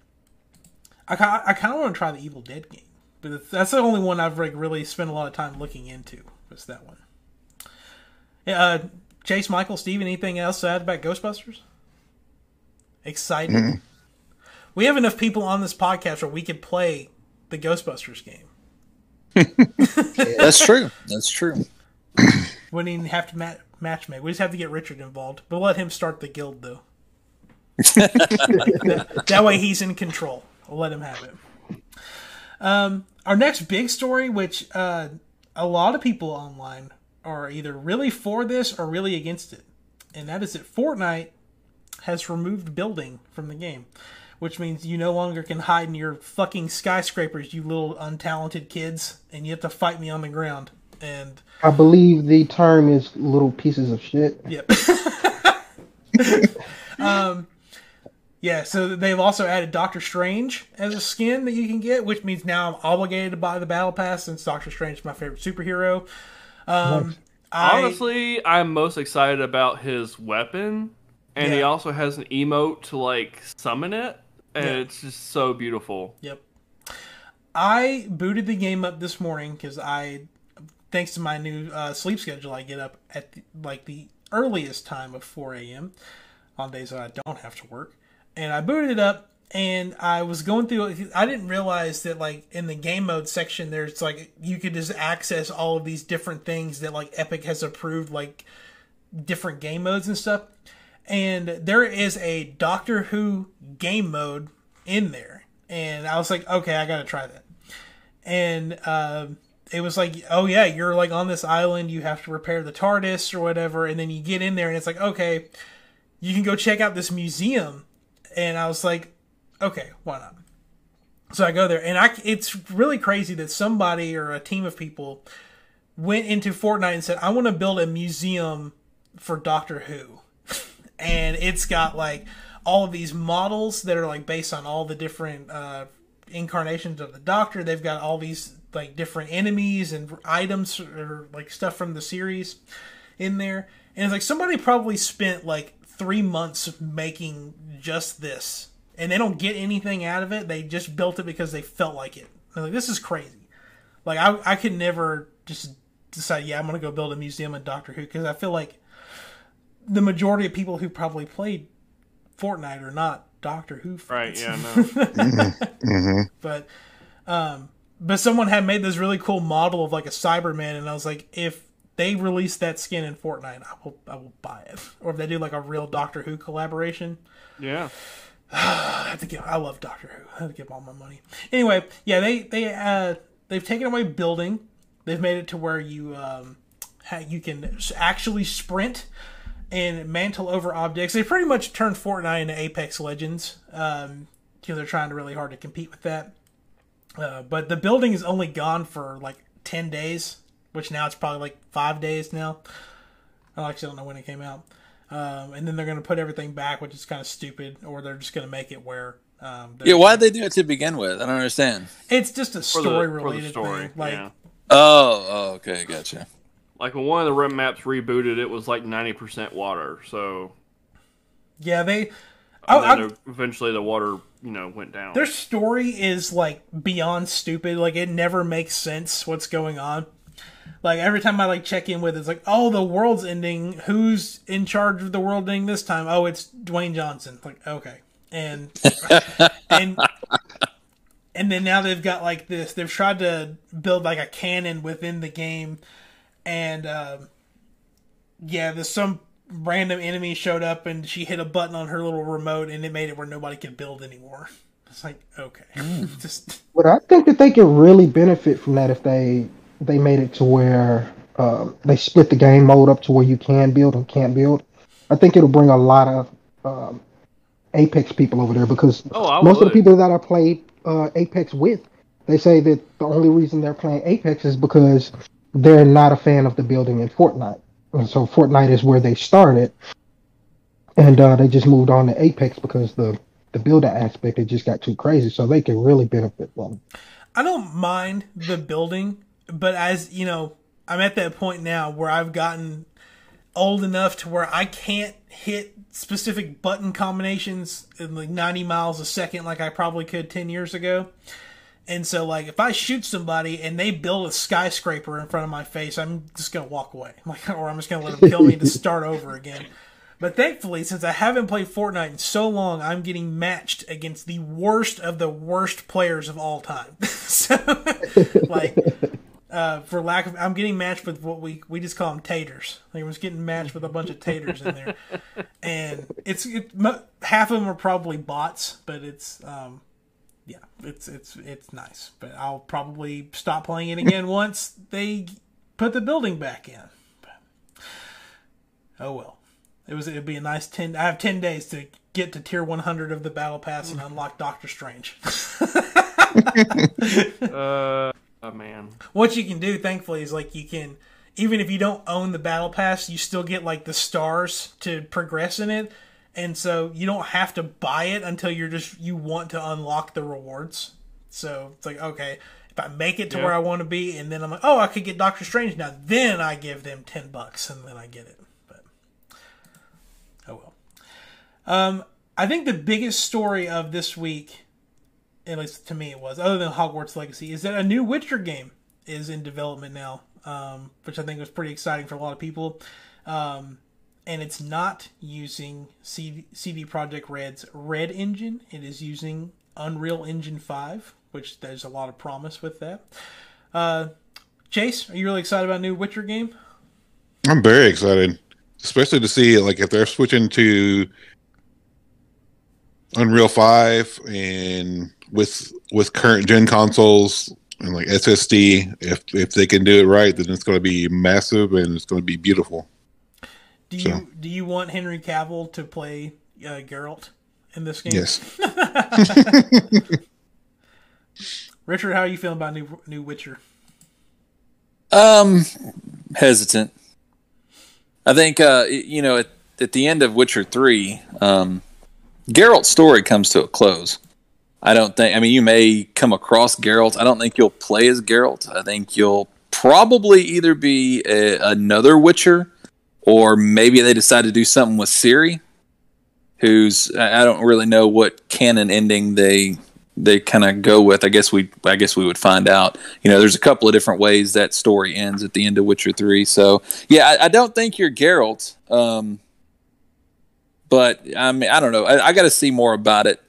[SPEAKER 1] I I kind of want to try the Evil Dead game, but that's the only one I've like really spent a lot of time looking into. Was that one? Yeah, uh, Chase, Michael, Steve, anything else to add about Ghostbusters? Excited. We have enough people on this podcast where we could play the Ghostbusters game. [laughs]
[SPEAKER 2] That's true. That's true.
[SPEAKER 1] We wouldn't even have to ma- match make. We just have to get Richard involved. But let him start the guild though. that, [laughs] that way he's in control. We'll let him have it. Um, our next big story, which uh, a lot of people online are either really for this or really against it, and that is that Fortnite has removed building from the game, which means you no longer can hide in your fucking skyscrapers, you little untalented kids, and you have to fight me on the ground. And
[SPEAKER 3] I believe the term is little pieces of shit.
[SPEAKER 1] Yep. [laughs] um, yeah, so they've also added Doctor Strange as a skin that you can get, which means now I'm obligated to buy the Battle Pass since Doctor Strange is my favorite superhero. Um, I,
[SPEAKER 4] Honestly, I'm most excited about his weapon, and he also has an emote to like summon it, and
[SPEAKER 1] Yeah.
[SPEAKER 4] it's just so beautiful.
[SPEAKER 1] Yep. I booted the game up this morning because I, thanks to my new uh, sleep schedule, I get up at the, like the earliest time of 4 a.m. on days that I don't have to work. And I booted it up and I was going through I didn't realize that like in the game mode section there's like you could just access all of these different things that like Epic has approved like different game modes and stuff. And there is a Doctor Who game mode in there. And I was like, okay, I gotta try that. And um, it was like, oh yeah, you're like on this island, you have to repair the TARDIS or whatever, and then you get in there and it's like, okay, you can go check out this museum. And I was like, okay, why not? So I go there, and I it's really crazy that somebody or a team of people went into Fortnite and said, I want to build a museum for Doctor Who. [laughs] and it's got like all of these models that are like based on all the different uh, incarnations of the Doctor. They've got all these like different enemies and items or like stuff from the series in there. And it's like somebody probably spent like three months making just this, and they don't get anything out of it. They just built it because they felt like it. like this is crazy. Like I, I could never just decide, yeah, I'm gonna go build a museum in Doctor Who because I feel like the majority of people who probably played Fortnite are not Doctor Who fans.
[SPEAKER 4] Right? Yeah. No. [laughs]
[SPEAKER 5] mm-hmm.
[SPEAKER 1] But, um, but someone had made this really cool model of like a Cyberman, and I was like, if they release that skin in Fortnite, I will I will buy it. Or if they do like a real Doctor Who collaboration,
[SPEAKER 4] yeah. [sighs]
[SPEAKER 1] I have to give. I love Doctor Who. I have to give all my money. Anyway, yeah, they they uh they've taken away building. They've made it to where you um you can actually sprint and mantle over objects. They pretty much turned Fortnite into Apex Legends. Um, because they're trying really hard to compete with that. Uh, but the building is only gone for like ten days, which now it's probably like five days now. I actually don't know when it came out. Um, and then they're going to put everything back, which is kind of stupid, or they're just going to make it where. Um,
[SPEAKER 2] Yeah, why'd they do it to begin with? I don't understand.
[SPEAKER 1] It's just a story
[SPEAKER 4] for the
[SPEAKER 1] related
[SPEAKER 4] story,
[SPEAKER 1] thing. Like,
[SPEAKER 4] yeah.
[SPEAKER 2] Oh, oh okay, gotcha.
[SPEAKER 4] Like when one of the rim maps rebooted, it was like ninety percent water. So
[SPEAKER 1] yeah, they.
[SPEAKER 4] and
[SPEAKER 1] I,
[SPEAKER 4] then
[SPEAKER 1] I,
[SPEAKER 4] eventually the water, you know, went down.
[SPEAKER 1] their story is like beyond stupid. Like it never makes sense what's going on. Like every time I like check in with, it, it's like, oh, the world's ending. Who's in charge of the world ending this time? Oh, it's Dwayne Johnson. Like okay, and [laughs] and and then now they've got like this. They've tried to build like a canon within the game, and um, yeah, there's some random enemy showed up and she hit a button on her little remote and it made it where nobody could build anymore. It's like okay, [laughs] just
[SPEAKER 3] But I think that they could really benefit from that if they they made it to where um, they split the game mode up to where you can build and can't build. I think it'll bring a lot of um, Apex people over there because
[SPEAKER 4] Oh, I
[SPEAKER 3] most of the people that I play uh, Apex with, they say that the only reason they're playing Apex is because they're not a fan of the building in Fortnite. And so Fortnite is where they started, and uh, they just moved on to Apex because the the builder aspect it just got too crazy. So they can really benefit from. it.
[SPEAKER 1] I don't mind the building, but as you know, I'm at that point now where I've gotten old enough to where I can't hit specific button combinations in like 90 miles a second like I probably could 10 years ago. And so, like, if I shoot somebody and they build a skyscraper in front of my face, I'm just gonna walk away, [laughs] like, or I'm just gonna let them kill me to [laughs] start over again. But thankfully, since I haven't played Fortnite in so long, I'm getting matched against the worst of the worst players of all time. [laughs] so, like, uh, for lack of, I'm getting matched with what we we just call them taters. Like, I was getting matched with a bunch of taters in there, [laughs] and it's it, mo- half of them are probably bots, but it's um, yeah, it's it's it's nice. But I'll probably stop playing it again [laughs] once they put the building back in. But, oh well, it was it'd be a nice ten. I have ten days to get to tier 100 of the battle pass and unlock Doctor Strange. [laughs]
[SPEAKER 4] Uh, oh, man.
[SPEAKER 1] what you can do, thankfully, is like you can even if you don't own the battle pass, you still get like the stars to progress in it. And so you don't have to buy it until you're just you want to unlock the rewards. So it's like okay, if I make it to
[SPEAKER 4] Yeah.
[SPEAKER 1] where I want to be, and then I'm like, oh, I could get Doctor Strange now. Then I give them ten bucks, and then I get it. But oh well. Um, I think the biggest story of this week, at least to me, it was other than Hogwarts Legacy, is that a new Witcher game is in development now, um, which I think was pretty exciting for a lot of people. Um, and it's not using CD, Projekt Red's Red Engine. It is using Unreal Engine 5, which there's a lot of promise with that. Uh, Chase, are you really excited about a new Witcher game?
[SPEAKER 5] I'm very excited, especially to see like if they're switching to Unreal Five and with with current gen consoles and like SSD. If if they can do it right, then it's going to be massive and it's going to be beautiful.
[SPEAKER 1] Do
[SPEAKER 5] So-
[SPEAKER 1] you do you want Henry Cavill to play uh, Geralt in this game?
[SPEAKER 5] Yes. [laughs]
[SPEAKER 1] Richard, how are you feeling about new new Witcher?
[SPEAKER 2] Um, hesitant. I think uh, you know at, at the end of Witcher three, um, Geralt's story comes to a close. I don't think. I mean, you may come across Geralt. I don't think you'll play as Geralt. I think you'll probably either be a, another Witcher, or maybe they decide to do something with Ciri, who's I I don't really know what canon ending they they kind of go with. I guess we I guess we would find out. You know, there's a couple of different ways that story ends at the end of Witcher three. So yeah, I, I don't think you're Geralt. Um, but I mean, I don't know. I, I got to see more about it.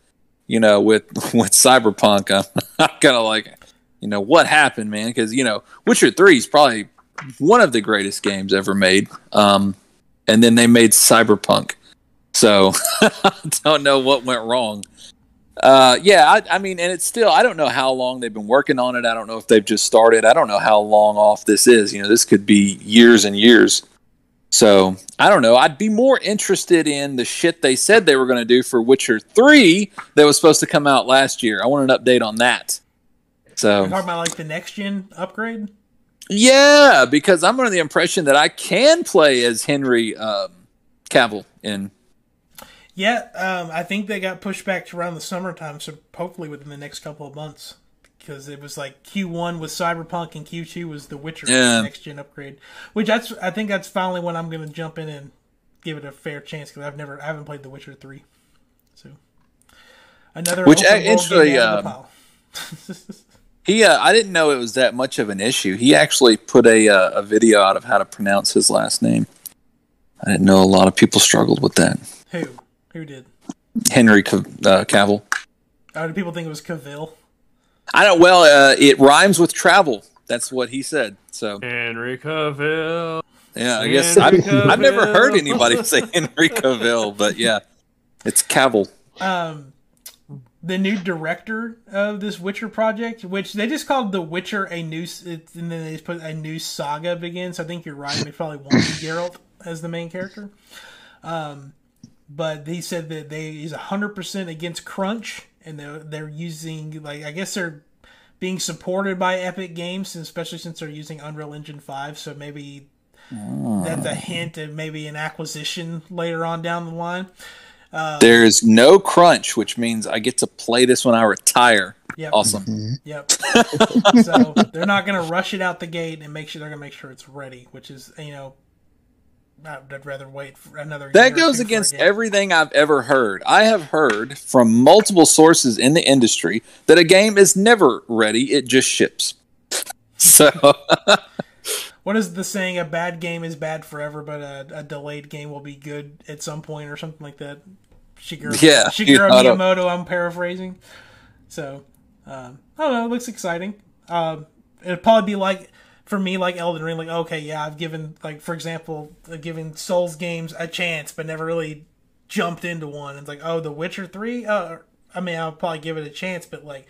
[SPEAKER 2] You know, with [laughs] with Cyberpunk, I'm, I'm kind of like, you know, what happened, man? Because you know, Witcher three is probably one of the greatest games ever made. Um, and then they made Cyberpunk. So I [laughs] don't know what went wrong. Uh, yeah, I, I mean, and it's still, I don't know how long they've been working on it. I don't know if they've just started. I don't know how long off this is. You know, this could be years and years. So I don't know. I'd be more interested in the shit they said they were going to do for Witcher 3 that was supposed to come out last year. I want an update on that. So
[SPEAKER 1] You're talking about like the next gen upgrade.
[SPEAKER 2] yeah, because I'm under the impression that I can play as Henry um, Cavill in.
[SPEAKER 1] Yeah, um, I think they got pushed back to around the summertime, so hopefully within the next couple of months. Because it was like Q1 was Cyberpunk and Q2 was The Witcher
[SPEAKER 2] Yeah.
[SPEAKER 1] next gen upgrade. Which that's I think that's finally when I'm going to jump in and give it a fair chance because I've never I haven't played The Witcher three. So another
[SPEAKER 2] Which, uh, actually,
[SPEAKER 1] out of the
[SPEAKER 2] um. [laughs] He, uh, I didn't know it was that much of an issue. He actually put a uh, a video out of how to pronounce his last name. I didn't know a lot of people struggled with that.
[SPEAKER 1] Who who did?
[SPEAKER 2] Henry Cav- uh, Cavill.
[SPEAKER 1] Oh, did people think it was Cavill?
[SPEAKER 2] I don't. Well, uh, it rhymes with travel. That's what he said. So
[SPEAKER 4] Henry Cavill.
[SPEAKER 2] yeah, I guess
[SPEAKER 4] Henry
[SPEAKER 2] I've, I've never heard anybody say [laughs] Henry Cavill, but yeah, it's Cavill.
[SPEAKER 1] um, the new director of this Witcher project, which they just called The Witcher a new, and then they just put a new saga begins. I think you're right. They probably won't be Geralt as the main character. Um, but he said that they he's hundred percent against crunch, and they're they're using like I guess they're being supported by Epic Games, especially since they're using Unreal Engine five. So maybe that's a hint of maybe an acquisition later on down the line.
[SPEAKER 2] Uh, There's no crunch, which means I get to play this when I retire.
[SPEAKER 1] Yep.
[SPEAKER 2] Awesome. Mm-hmm.
[SPEAKER 1] Yep. [laughs] so they're not going to rush it out the gate and make sure they're going to make sure it's ready, which is you know, I'd rather wait for another.
[SPEAKER 2] That goes
[SPEAKER 1] two for a
[SPEAKER 2] against everything I've ever heard. I have heard from multiple sources in the industry that a game is never ready; it just ships. [laughs] So
[SPEAKER 1] What is the saying? A bad game is bad forever, but a, a delayed game will be good at some point, or something like that. Shigeru, [laughs]
[SPEAKER 2] Yeah,
[SPEAKER 1] Shigeru
[SPEAKER 2] you know, I don't-
[SPEAKER 1] Miyamoto. I'm paraphrasing. So um, I don't know. It looks exciting. Um, it'd probably be like for me, like Elden Ring. Like okay, yeah, I've given like for example, I've given Souls games a chance, but never really jumped into one. It's like oh, The Witcher Three. Uh, I mean, I'll probably give it a chance, but like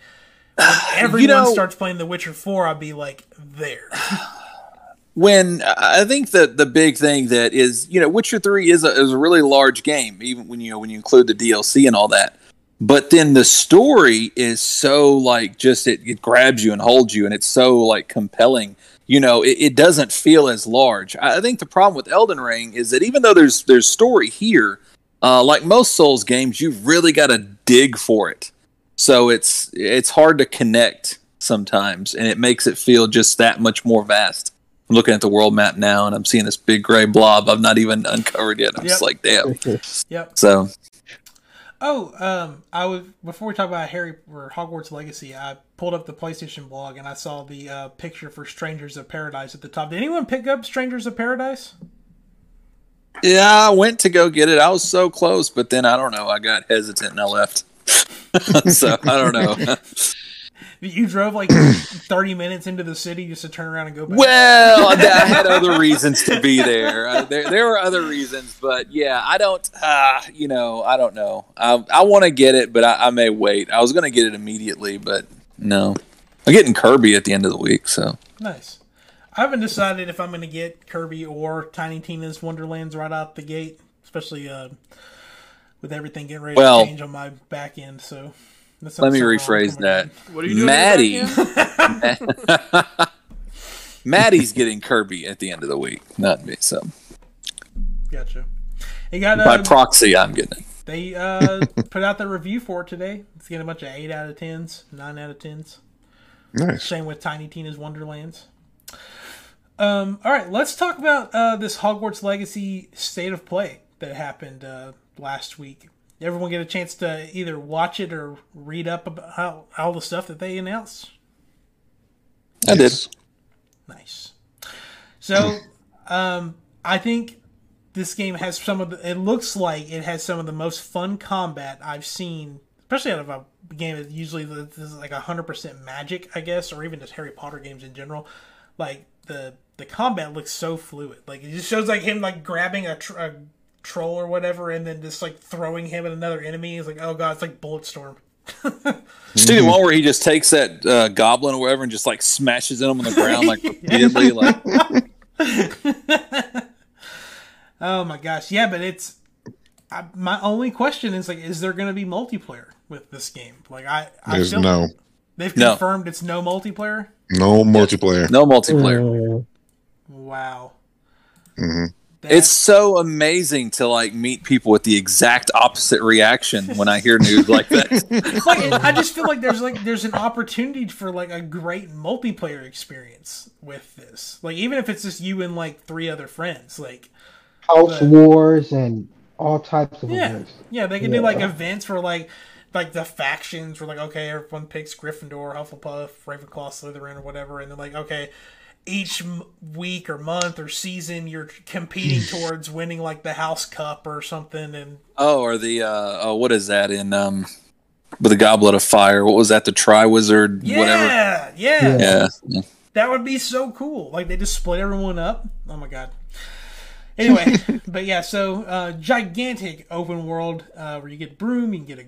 [SPEAKER 1] when [sighs] everyone
[SPEAKER 2] know-
[SPEAKER 1] starts playing The Witcher Four, I'll be like there. [sighs]
[SPEAKER 2] when I think that the big thing that is, you know, Witcher Three is a is a really large game, even when you know when you include the DLC and all that. But then the story is so like just it, it grabs you and holds you, and it's so like compelling. You know, it, it doesn't feel as large. I think the problem with Elden Ring is that even though there's there's story here, uh, like most Souls games, you've really got to dig for it. So it's it's hard to connect sometimes, and it makes it feel just that much more vast. I'm looking at the world map now, and I'm seeing this big gray blob I've not even [laughs] uncovered yet. I'm just like, damn. [laughs]
[SPEAKER 1] Yep.
[SPEAKER 2] So
[SPEAKER 1] Oh, um, I was before we talk about Harry or Hogwarts Legacy. I pulled up the PlayStation blog and I saw the uh, picture for Strangers of Paradise at the top. Did anyone pick up Strangers of Paradise?
[SPEAKER 2] yeah, I went to go get it. I was so close, but then I don't know. I got hesitant and I left. [laughs] so I don't know. [laughs]
[SPEAKER 1] You drove like [clears throat] thirty minutes into the city just to turn around and go back.
[SPEAKER 2] Well, [laughs] I had other reasons to be there. Uh, there, there were other reasons, but yeah, I don't. Uh, you know, I don't know. I, I want to get it, but I, I may wait. I was going to get it immediately, but no. I'm getting Kirby at the end of the week, so
[SPEAKER 1] nice. I haven't decided if I'm going to get Kirby or Tiny Tina's Wonderlands right out the gate, especially uh, with everything getting ready
[SPEAKER 2] Well-
[SPEAKER 1] to change on my back end. So
[SPEAKER 2] Let me
[SPEAKER 1] something
[SPEAKER 2] rephrase that.
[SPEAKER 4] What are you doing?
[SPEAKER 2] Maddie. [laughs] Maddie's getting Kirby at the end of the week, not me. So
[SPEAKER 1] Gotcha. It got
[SPEAKER 2] by
[SPEAKER 1] uh,
[SPEAKER 2] proxy, I'm getting it.
[SPEAKER 1] they uh, [laughs] put out the review for it today. It's getting a bunch of eight out of tens, nine out of tens.
[SPEAKER 5] Nice.
[SPEAKER 1] Same with Tiny Tina's Wonderlands. Um, all right, let's talk about uh, this Hogwarts Legacy state of play that happened uh, last week. Everyone get a chance to either watch it or read up about how, all the stuff that they announced.
[SPEAKER 2] I did.
[SPEAKER 1] Nice. So, um, I think this game has some of the. It looks like it has some of the most fun combat I've seen, especially out of a game that usually this is like hundred percent magic, I guess, or even just Harry Potter games in general. Like the the combat looks so fluid. Like it just shows like him like grabbing a, tr- a troll or whatever, and then just like throwing him at another enemy. It's like oh god, it's like Bulletstorm.
[SPEAKER 2] See the one where he just takes that uh, goblin or whatever and just like smashes it on the ground like [laughs] repeatedly, like [laughs]
[SPEAKER 1] Oh my gosh, yeah, but it's I, my only question is like, is there going to be multiplayer with this game? Like, I, I
[SPEAKER 5] There's
[SPEAKER 1] feel
[SPEAKER 5] no
[SPEAKER 1] they've
[SPEAKER 2] No.
[SPEAKER 1] confirmed it's no multiplayer.
[SPEAKER 5] no multiplayer.
[SPEAKER 2] no multiplayer.
[SPEAKER 3] Mm,
[SPEAKER 1] Wow,
[SPEAKER 5] Mhm.
[SPEAKER 1] That-
[SPEAKER 2] It's so amazing to like meet people with the exact opposite reaction when I hear news like that. [laughs]
[SPEAKER 1] like I just feel like there's like there's an opportunity for like a great multiplayer experience with this. Like even if it's just you and like three other friends, like
[SPEAKER 3] House
[SPEAKER 1] But-
[SPEAKER 3] wars and all types of
[SPEAKER 1] Yeah,
[SPEAKER 3] events.
[SPEAKER 1] yeah, they can do like events for like like the factions where like okay, everyone picks Gryffindor, Hufflepuff, Ravenclaw, Slytherin, or whatever, and then like okay, each week or month or season you're competing towards winning like the House Cup or something, and
[SPEAKER 2] oh, or the uh, oh, what is that in um with the Goblet of Fire? What was that? The Triwizard,
[SPEAKER 1] yeah,
[SPEAKER 2] whatever.
[SPEAKER 1] yeah,
[SPEAKER 3] Yeah.
[SPEAKER 2] Yeah,
[SPEAKER 1] that would be so cool. Like they just split everyone up. Oh my god. Anyway, [laughs] but yeah, so uh, gigantic open world uh, where you get broom, you can get a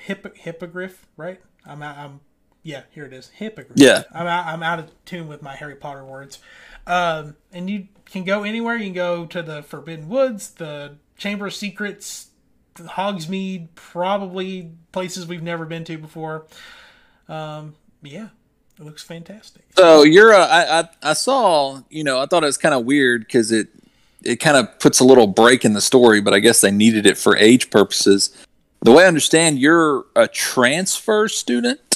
[SPEAKER 1] hippo- hippogriff, right? I'm I'm yeah, here it is, hippogriff.
[SPEAKER 2] Yeah.
[SPEAKER 1] I'm out, I'm out of tune with my Harry Potter words. Um, and you can go anywhere. You can go to the Forbidden Woods, the Chamber of Secrets, Hogsmeade, probably places we've never been to before. Um, yeah, it looks fantastic.
[SPEAKER 2] So you're, uh, I, I, I saw, you know, I thought it was kind of weird because it, it kind of puts a little break in the story, but I guess they needed it for age purposes. The way I understand, you're a transfer student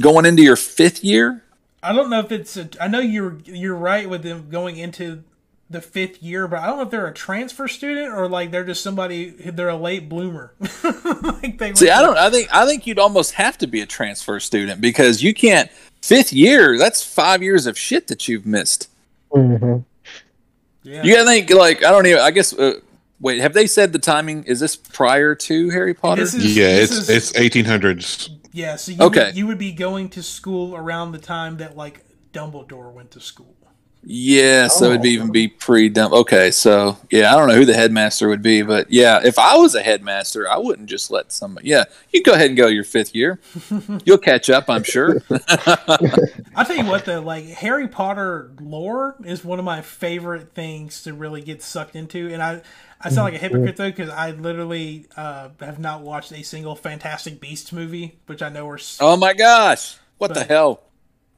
[SPEAKER 2] going into your fifth year.
[SPEAKER 1] I don't know if it's. A, I know you're you're right with them going into the fifth year, but I don't know if they're a transfer student or like they're just somebody. They're a late bloomer. [laughs] like they
[SPEAKER 2] See, I don't. I think I think you'd almost have to be a transfer student because you can't fifth year. That's five years of shit that you've missed.
[SPEAKER 3] hmm
[SPEAKER 1] Yeah.
[SPEAKER 2] You gotta think like I don't even. I guess. Uh, wait, have they said the timing? Is this prior to Harry Potter?
[SPEAKER 1] Is-
[SPEAKER 5] Yeah, it's
[SPEAKER 1] is-
[SPEAKER 5] it's 1800s.
[SPEAKER 1] Yeah. So you
[SPEAKER 2] Okay.
[SPEAKER 1] would, you would be going to school around the time that like Dumbledore went to school.
[SPEAKER 2] Yeah, so it'd be
[SPEAKER 3] Oh.
[SPEAKER 2] even be pre dump. Okay, so yeah, I don't know who the headmaster would be, but yeah, if I was a headmaster, I wouldn't just let somebody. Yeah, you go ahead and go your fifth year. [laughs] You'll catch up, I'm sure. [laughs]
[SPEAKER 1] I'll tell you what though, like Harry Potter lore is one of my favorite things to really get sucked into, and I I sound like a hypocrite though because I literally uh, have not watched a single Fantastic Beasts movie, which I know are
[SPEAKER 2] oh my gosh, what the hell?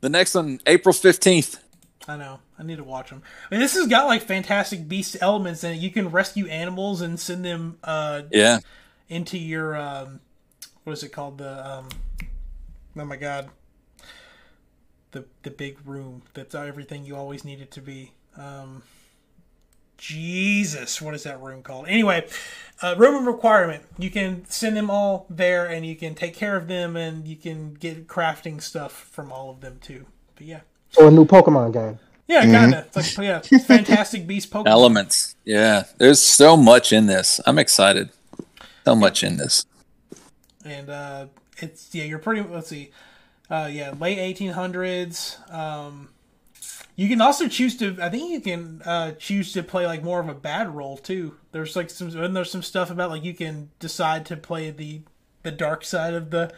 [SPEAKER 2] The next one, April fifteenth.
[SPEAKER 1] I know. I need to watch them. I mean, this has got like Fantastic Beast elements in it. You can rescue animals and send them uh,
[SPEAKER 2] Yeah,
[SPEAKER 1] into your um, what is it called? The um, oh my god, the the big room that's everything you always need it to be. Um, Jesus, what is that room called? Anyway, uh, room of requirement. You can send them all there, and you can take care of them, and you can get crafting stuff from all of them too. But yeah.
[SPEAKER 3] So a new Pokemon game.
[SPEAKER 1] Yeah, kind of. It's like, yeah, Fantastic Beast Pokemon.
[SPEAKER 2] elements. Yeah, there's so much in this. I'm excited. So much in this.
[SPEAKER 1] and uh, it's yeah, you're pretty. Let's see, uh, yeah, late 1800s. Um, you can also choose to. I think you can uh, choose to play like more of a bad role too. There's like some and there's some stuff about like you can decide to play the the dark side of the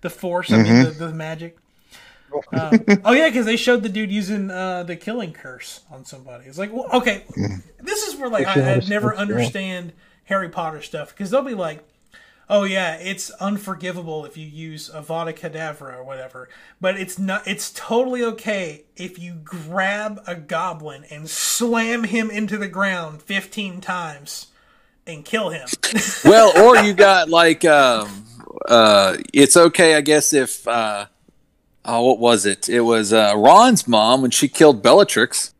[SPEAKER 1] the force. I mean the, the magic. [laughs] Uh, oh yeah, because they showed the dude using uh, the killing curse on somebody. It's like, well, okay, this is where like I, I never understand Harry Potter stuff because they'll be like, oh yeah, it's unforgivable if you use Avada Kedavra or whatever, but it's not. It's totally okay if you grab a goblin and slam him into the ground fifteen times and kill him. [laughs]
[SPEAKER 2] well, or you got like, um, uh, it's okay, I guess, if. Uh, oh, what was it? It was uh, Ron's mom when she killed Bellatrix.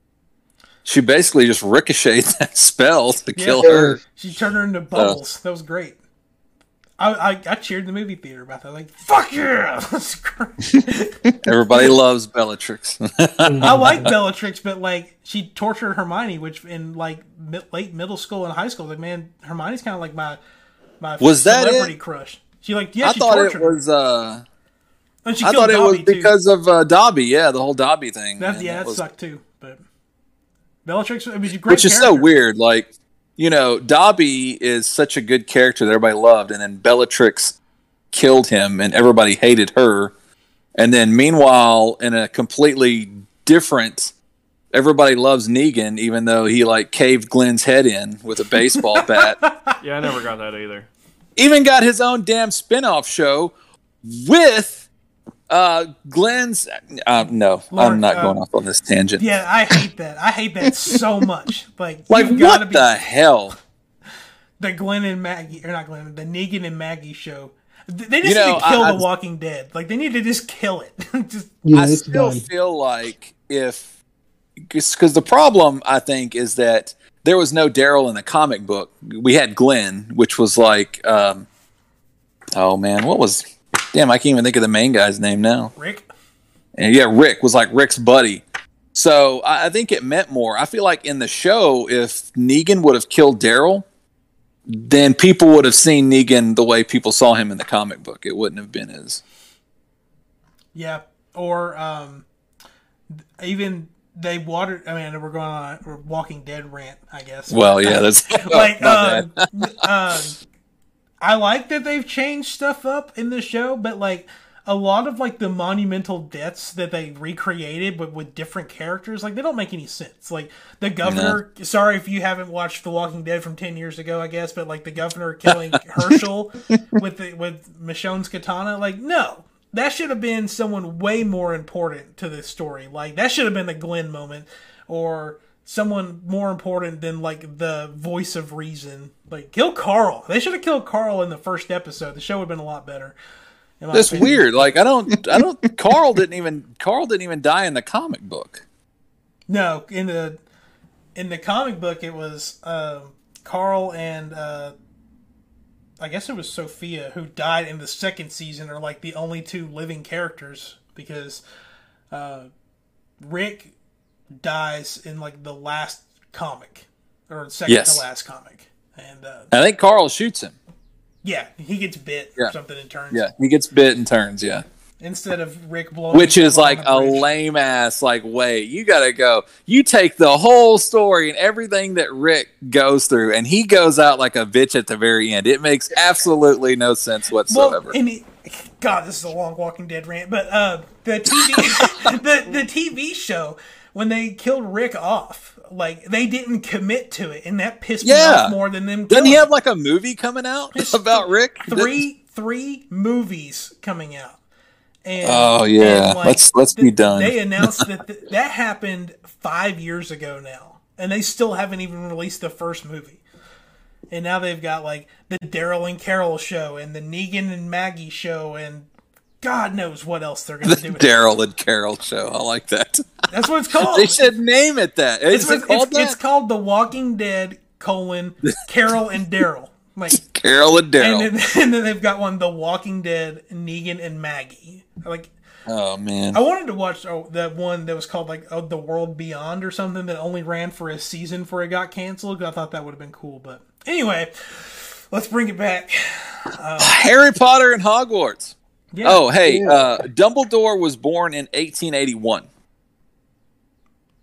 [SPEAKER 2] She basically just ricocheted [laughs] that spell to
[SPEAKER 1] Yeah.
[SPEAKER 2] kill her.
[SPEAKER 1] She turned her into bubbles. That was great. I, I, I cheered the movie theater about that. Like, fuck yeah! [laughs]
[SPEAKER 2] Everybody loves Bellatrix. [laughs]
[SPEAKER 1] I like Bellatrix, but like she tortured Hermione, which in like late middle school and high school, like man, Hermione's kind of like my my
[SPEAKER 2] Was that
[SPEAKER 1] celebrity
[SPEAKER 2] it?
[SPEAKER 1] crush. She like yeah,
[SPEAKER 2] I
[SPEAKER 1] she
[SPEAKER 2] thought it
[SPEAKER 1] tortured
[SPEAKER 2] was. Uh,
[SPEAKER 1] she
[SPEAKER 2] I thought it was
[SPEAKER 1] too.
[SPEAKER 2] because of uh, Dobby. Yeah, the whole Dobby thing.
[SPEAKER 1] that, yeah, that
[SPEAKER 2] was-
[SPEAKER 1] sucked too. But Bellatrix, I mean, she's a great
[SPEAKER 2] which is so weird. Like, you know, Dobby is such a good character that everybody loved, and then Bellatrix killed him, and everybody hated her. And then, meanwhile, in a completely different, everybody loves Negan, even though he like caved Glenn's head in with a baseball [laughs] bat.
[SPEAKER 4] Yeah, I never got that either.
[SPEAKER 2] Even got his own damn spin-off show with uh Glenn's. Uh, no,
[SPEAKER 1] Lord,
[SPEAKER 2] I'm not
[SPEAKER 1] uh,
[SPEAKER 2] going off on this tangent.
[SPEAKER 1] Yeah, I hate that. I hate that so [laughs] much. Like,
[SPEAKER 2] like,
[SPEAKER 1] you've gotta
[SPEAKER 2] what
[SPEAKER 1] be
[SPEAKER 2] the hell?
[SPEAKER 1] the Glenn and Maggie, or not Glenn, the Negan and Maggie show. They just
[SPEAKER 2] You know,
[SPEAKER 1] need to kill
[SPEAKER 2] I-
[SPEAKER 1] The Walking Dead. Like they need to just kill it. [laughs] just
[SPEAKER 3] Yeah,
[SPEAKER 2] I still
[SPEAKER 3] done.
[SPEAKER 2] feel like if because the problem I think is that there was no Daryl in the comic book. We had Glenn, which was like, um, oh man, what was? Damn, I can't even think of the main guy's name now.
[SPEAKER 1] Rick.
[SPEAKER 2] And yeah, Rick was like Rick's buddy. So I, I think it meant more. I feel like in the show, if Negan would have killed Daryl, then people would have seen Negan the way people saw him in the comic book. It wouldn't have been as
[SPEAKER 1] Yeah, or um, even they watered. I mean, we're going on a Walking Dead rant, I guess.
[SPEAKER 2] well. Yeah, that's [laughs]
[SPEAKER 1] like [laughs] um, um, I like that they've changed stuff up in the show, but like a lot of like the monumental deaths that they recreated but with different characters like they don't make any sense. Like the governor sorry if you haven't watched the walking dead from 10 years ago i guess but like the governor killing [laughs] hershel with the with michonne's katana like no. That should have been someone way more important to this story. Like that should have been the glenn moment or someone more important than like the voice of reason like kill carl they should have killed carl in the first episode the show would have been a lot better
[SPEAKER 2] That's
[SPEAKER 1] opinion.
[SPEAKER 2] weird. Like I don't, I don't. Carl didn't even. Carl didn't even die in the comic book.
[SPEAKER 1] No, in the in the comic book, it was um, Carl and uh, I guess it was Sophia who died in the second season, are like the only two living characters because uh, Rick dies in like the last comic or second
[SPEAKER 2] Yes.
[SPEAKER 1] to last comic, and uh,
[SPEAKER 2] I think Carl shoots him.
[SPEAKER 1] yeah, he gets bit
[SPEAKER 2] Yeah.
[SPEAKER 1] or something and turns.
[SPEAKER 2] Yeah, he gets bit and turns. Yeah,
[SPEAKER 1] Instead of Rick blowing,
[SPEAKER 2] which is like a lame ass. Like, wait, you gotta go. You take the whole story and everything that Rick goes through, and he goes out like a bitch at the very end. It makes absolutely no sense whatsoever.
[SPEAKER 1] Well, and he, God, this is a long Walking Dead rant, but uh, the TV, [laughs] the the TV show when they killed Rick off, like they didn't commit to it, and that pissed me off more than them.
[SPEAKER 2] Doesn't he have like a movie coming out [laughs] about Rick?
[SPEAKER 1] three three movies coming out? And,
[SPEAKER 2] Oh, yeah. Let's- let's be done.
[SPEAKER 1] They announced [laughs] that th- that happened five years ago now, and they still haven't even released the first movie. And now they've got like the Daryl and Carol show and the Negan and Maggie show and God knows what else they're [laughs] going to do.
[SPEAKER 2] Daryl and Carol show. I like that.
[SPEAKER 1] That's what it's [laughs] called.
[SPEAKER 2] they should name it that.
[SPEAKER 1] it's,
[SPEAKER 2] it
[SPEAKER 1] it's,
[SPEAKER 2] called
[SPEAKER 1] it's,
[SPEAKER 2] that?
[SPEAKER 1] it's called The Walking Dead colon [laughs] Carol and Daryl. Like
[SPEAKER 2] Carol and Daryl.
[SPEAKER 1] and then, and then they've got one The Walking Dead Negan and Maggie. Like
[SPEAKER 2] oh man.
[SPEAKER 1] I wanted to watch oh, that one that was called like oh, The World Beyond or something that only ran for a season before it got canceled. I thought that would have been cool, but anyway, let's bring it back.
[SPEAKER 2] Harry Potter and Hogwarts.
[SPEAKER 1] Yeah.
[SPEAKER 2] Oh, hey, uh, Dumbledore was born in 1881.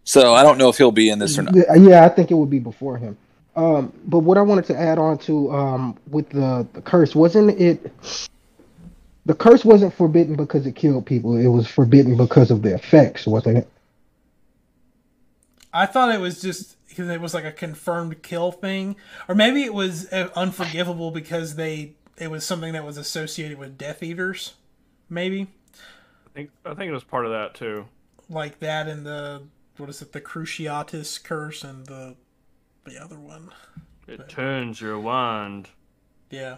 [SPEAKER 2] So I don't know if he'll be in this or not.
[SPEAKER 3] Yeah, yeah, I think it would be before him. Um, but what I wanted to add on to um, with the, the curse wasn't it the curse wasn't forbidden because it killed people. It was forbidden because of the effects, wasn't it?
[SPEAKER 1] I thought it was just because it was like a confirmed kill thing, or maybe it was uh, unforgivable because they it was something that was associated with Death Eaters, maybe
[SPEAKER 4] I think I think it was part of that too.
[SPEAKER 1] like that and the what is it the Cruciatus curse and the the other one.
[SPEAKER 4] It turns your wand.
[SPEAKER 1] Yeah.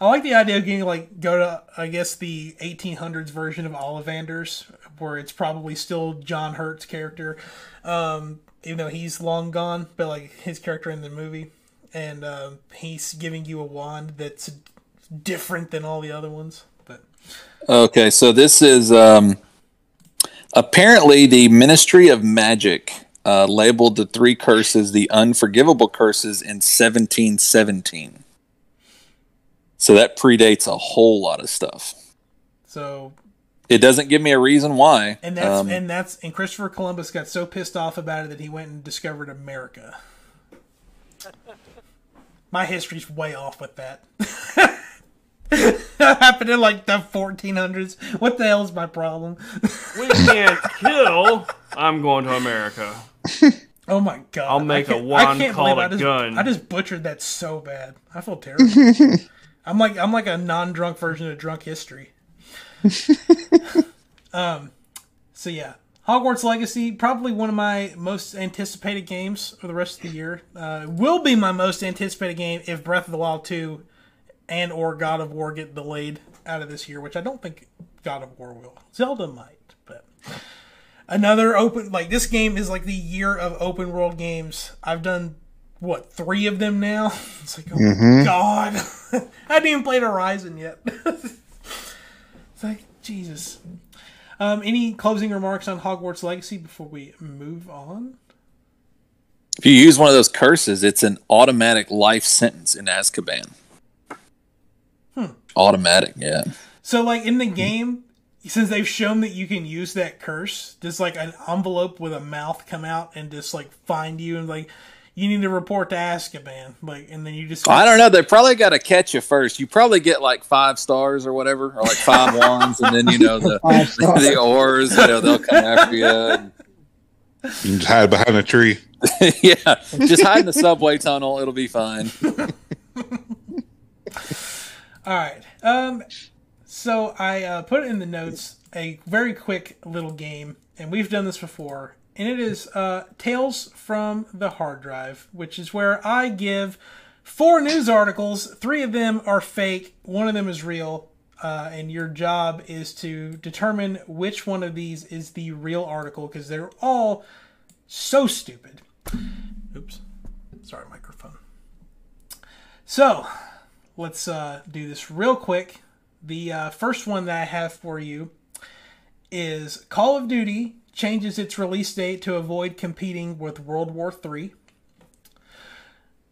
[SPEAKER 1] I like the idea of getting like go to I guess the 1800s version of Ollivanders where it's probably still John Hurt's character, um, even though he's long gone, but like his character in the movie, and um, he's giving you a wand that's different than all the other ones. But
[SPEAKER 2] Okay, so this is um, apparently the Ministry of Magic uh, labeled the three curses the unforgivable curses in 1717. So that predates a whole lot of stuff.
[SPEAKER 1] so
[SPEAKER 2] It doesn't give me a reason why.
[SPEAKER 1] and that's
[SPEAKER 2] Um,
[SPEAKER 1] and that's and Christopher Columbus got so pissed off about it that he went and discovered America. [laughs] My history's way off with that. [laughs] that happened in like the 1400s. What the hell is my problem?
[SPEAKER 4] We can't kill. I'm going to America. [laughs]
[SPEAKER 1] Oh my god!
[SPEAKER 4] I'll make a
[SPEAKER 1] can't-
[SPEAKER 4] wand
[SPEAKER 1] I can't
[SPEAKER 4] called
[SPEAKER 1] believe just,
[SPEAKER 4] gun.
[SPEAKER 1] I just butchered that so bad. I feel terrible. [laughs] I'm like I'm like a non-drunk version of drunk history. [laughs] um, so yeah, Hogwarts Legacy probably one of my most anticipated games for the rest of the year. Uh, will be my most anticipated game if Breath of the Wild 2 and or God of War get delayed out of this year, which I don't think God of War will. Zelda might, but another open like this game is like the year of open world games. I've done what three of them now. [laughs] It's like oh my god, [laughs] I haven't even played Horizon yet. [laughs] it's like Jesus. Um, any closing remarks on Hogwarts Legacy before we move on?
[SPEAKER 2] if you use one of those curses, it's an automatic life sentence in Azkaban. Automatic, yeah.
[SPEAKER 1] So, like in the game, since they've shown that you can use that curse, does like an envelope with a mouth come out and just like find you and like you need to report to Azkaban, like, and then you just
[SPEAKER 2] I don't know. They probably got to catch you first. You probably get like five stars or whatever, or like five [laughs] wands, and then you know the the oars. You know they'll come after you. And,
[SPEAKER 5] You can just hide behind a tree. [laughs]
[SPEAKER 2] yeah, just hide in the subway tunnel. It'll be fine. [laughs]
[SPEAKER 1] All right. Um, so I uh, put in the notes a very quick little game, and we've done this before, and it is uh, Tales from the Hard Drive, which is where I give four news articles. Three of them are fake. One of them is real. Uh, and your job is to determine which one of these is the real article because they're all so stupid. Oops. Sorry, microphone. So, let's uh, do this real quick. The uh, first one that I have for you is Call of Duty changes its release date to avoid competing with World War III.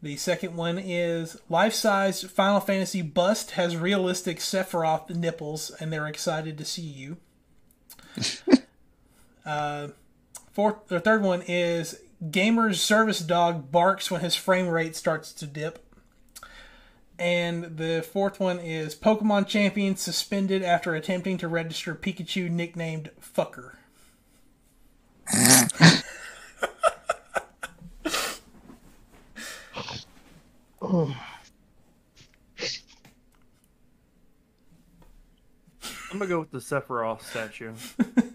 [SPEAKER 1] The second one is life size Final Fantasy bust has realistic Sephiroth nipples and they're excited to see you. [laughs] uh, fourth, the third one is Gamer's service dog barks when his frame rate starts to dip. And the fourth one is Pokemon Champion suspended after attempting to register Pikachu nicknamed Fucker.
[SPEAKER 4] I'm gonna go with the Sephiroth statue. [laughs]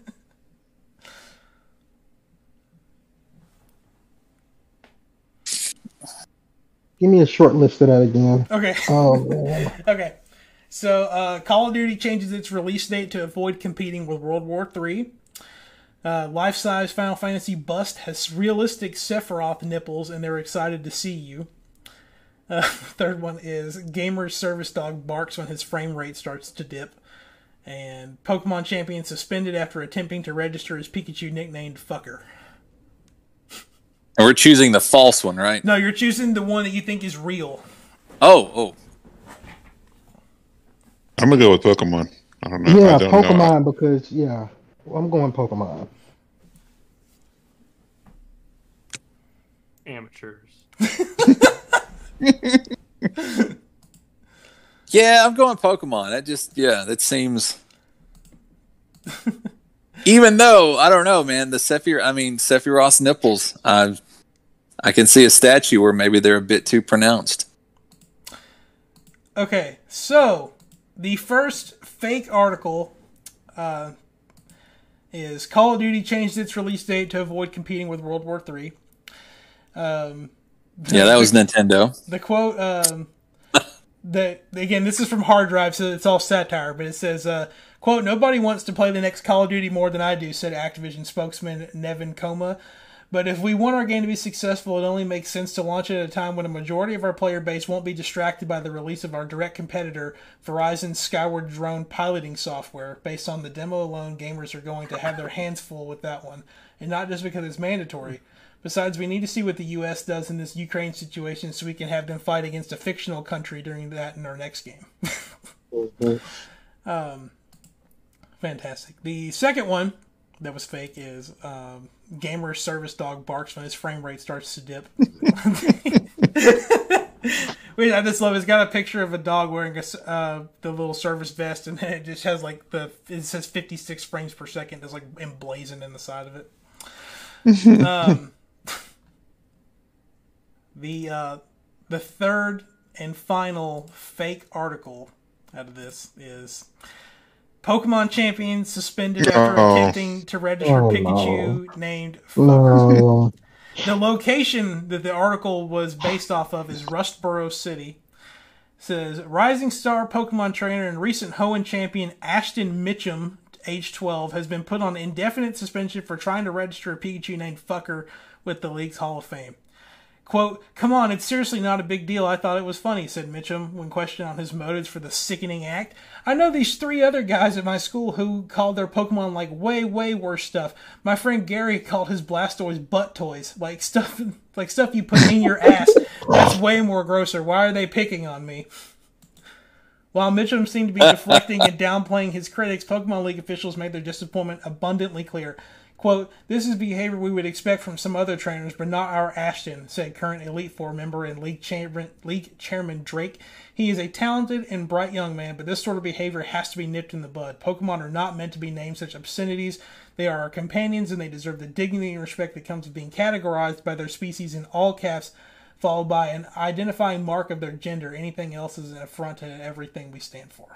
[SPEAKER 3] Give me a short list of that again.
[SPEAKER 1] Okay.
[SPEAKER 3] Oh. [laughs]
[SPEAKER 1] Okay. So, uh, Call of Duty changes its release date to avoid competing with World War III. Uh, Life size Final Fantasy Bust has realistic Sephiroth nipples, and they're excited to see you. Uh, [laughs] third one is Gamer's Service Dog barks when his frame rate starts to dip. And Pokemon Champion suspended after attempting to register his Pikachu nicknamed Fucker.
[SPEAKER 2] And we're choosing the false one, right?
[SPEAKER 1] No, you're choosing the one that you think is real.
[SPEAKER 2] Oh, oh.
[SPEAKER 5] I'm gonna go with Pokemon. I don't know.
[SPEAKER 3] Yeah,
[SPEAKER 5] I don't Know.
[SPEAKER 3] Pokemon because yeah, I'm going Pokemon.
[SPEAKER 4] Amateurs. [laughs]
[SPEAKER 2] Yeah, I'm going Pokemon. That just yeah, that seems. [laughs] Even though I don't know, man, the Sephiroth, I mean Sephiroth's nipples, I I can see a statue where maybe they're a bit too pronounced.
[SPEAKER 1] Okay, so the first fake article uh, is Call of Duty changed its release date to avoid competing with World War III. Um,
[SPEAKER 2] Yeah, that was Nintendo.
[SPEAKER 1] the quote um the again this is from hard drive so it's all satire but it says uh quote nobody wants to play the next call of duty more than i do said activision spokesman nevin coma but if we want our game to be successful it only makes sense to launch it at a time when a majority of our player base won't be distracted by the release of our direct competitor verizon's skyward drone piloting software based on the demo alone gamers are going to have their hands full with that one and not just because it's mandatory Besides, we need to see what the U.S. does in this Ukraine situation so we can have them fight against a fictional country during that in our next game. [laughs] um, fantastic. The second one that was fake is um, gamer service dog barks when his frame rate starts to dip. [laughs] [laughs] Wait, I just love. It. It's got a picture of a dog wearing a, uh, the little service vest, and [laughs] it just has like the it says 56 frames per second. It's like emblazoned in the side of it. um, the uh, the third and final fake article out of this is Pokemon champion suspended after
[SPEAKER 5] Oh.
[SPEAKER 1] attempting to register
[SPEAKER 3] Oh,
[SPEAKER 1] Pikachu named
[SPEAKER 3] No. [laughs]
[SPEAKER 1] the location that the article was based off of is Rustboro City. It says rising star Pokemon trainer and recent Hoenn champion Ashton Mitchum, age 12, has been put on indefinite suspension for trying to register a Pikachu named Fucker with the league's Hall of Fame. Quote, come on, it's seriously not a big deal. I thought it was funny, said Mitchum when questioned on his motives for the sickening act. I know these three other guys at my school who called their Pokemon like way, way worse stuff. My friend Gary called his Blastoise butt toys, like stuff [laughs] like stuff you put in your ass. That's way more grosser. Why are they picking on me? While Mitchum seemed to be deflecting and downplaying his critics, Pokemon League officials made their disappointment abundantly clear. Quote, this is behavior we would expect from some other trainers, but not our Ashton, said current Elite Four member and league chairman, league chairman Drake. He is a talented and bright young man, but this sort of behavior has to be nipped in the bud. Pokemon are not meant to be named such obscenities. They are our companions, and they deserve the dignity and respect that comes with being categorized by their species in all caps, followed by an identifying mark of their gender. Anything else is an affront to everything we stand for.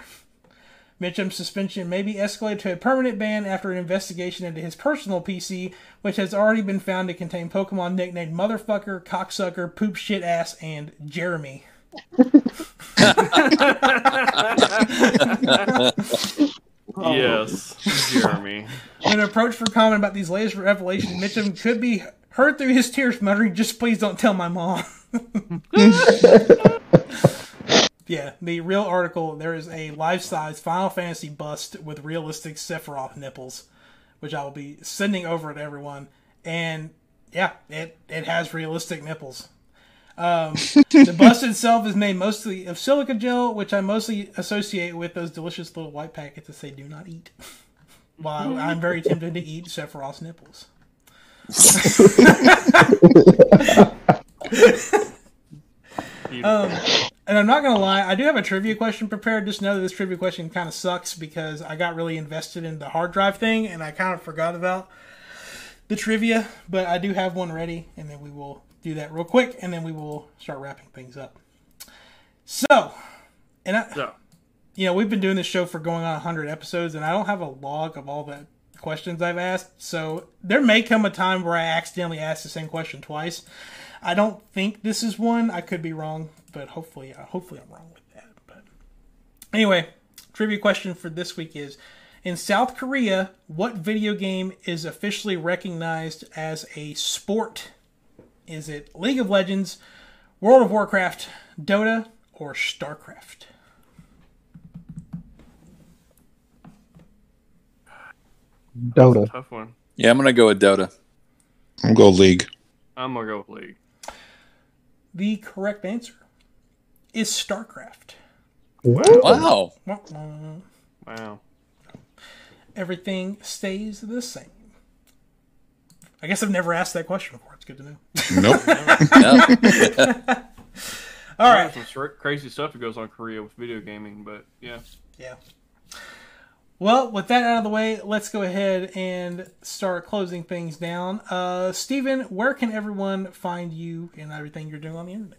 [SPEAKER 1] Mitchum's suspension may be escalated to a permanent ban after an investigation into his personal PC, which has already been found to contain Pokemon nicknamed Motherfucker, Cocksucker, Poop Shit Ass, and Jeremy. [laughs]
[SPEAKER 4] Yes, Jeremy.
[SPEAKER 1] When approached for comment about these latest revelations, Mitchum could be heard through his tears, muttering, "Just please don't tell my mom." [laughs] yeah, the real article. There is a life-size Final Fantasy bust with realistic Sephiroth nipples, which I will be sending over to everyone. And yeah, it it has realistic nipples. Um, [laughs] the bust itself is made mostly of silica gel, which I mostly associate with those delicious little white packets that say "Do not eat." [laughs] While I'm very tempted to eat Sephiroth's nipples. [laughs] um, and I'm not gonna lie, I do have a trivia question prepared. Just know that this trivia question kind of sucks because I got really invested in the hard drive thing and I kind of forgot about the trivia. But I do have one ready, and then we will do that real quick, and then we will start wrapping things up. So, and I,
[SPEAKER 4] So,
[SPEAKER 1] you know, we've been doing this show for going on 100 episodes, and I don't have a log of all the questions I've asked. So there may come a time where I accidentally ask the same question twice. I don't think this is one. I could be wrong, but hopefully, uh, hopefully I'm wrong with that. But anyway, trivia question for this week is: In South Korea, what video game is officially recognized as a sport? Is it League of Legends, World of Warcraft, Dota, or StarCraft?
[SPEAKER 3] Dota.
[SPEAKER 4] tough one.
[SPEAKER 2] Yeah, I'm gonna go with Dota.
[SPEAKER 5] I'm gonna go league.
[SPEAKER 4] I'm gonna go with League.
[SPEAKER 1] The correct answer is StarCraft.
[SPEAKER 2] Wow.
[SPEAKER 4] Wow. wow.
[SPEAKER 1] Everything stays the same. I guess I've never asked that question before. It's good to know.
[SPEAKER 5] Nope. [laughs]
[SPEAKER 2] Yeah. [laughs] [laughs]
[SPEAKER 1] All right.
[SPEAKER 4] Some crazy stuff that goes on Korea with video gaming, but yeah.
[SPEAKER 1] Yeah. Well, with that out of the way, let's go ahead and start closing things down. Uh, Steven, where can everyone find you and everything you're doing on the internet?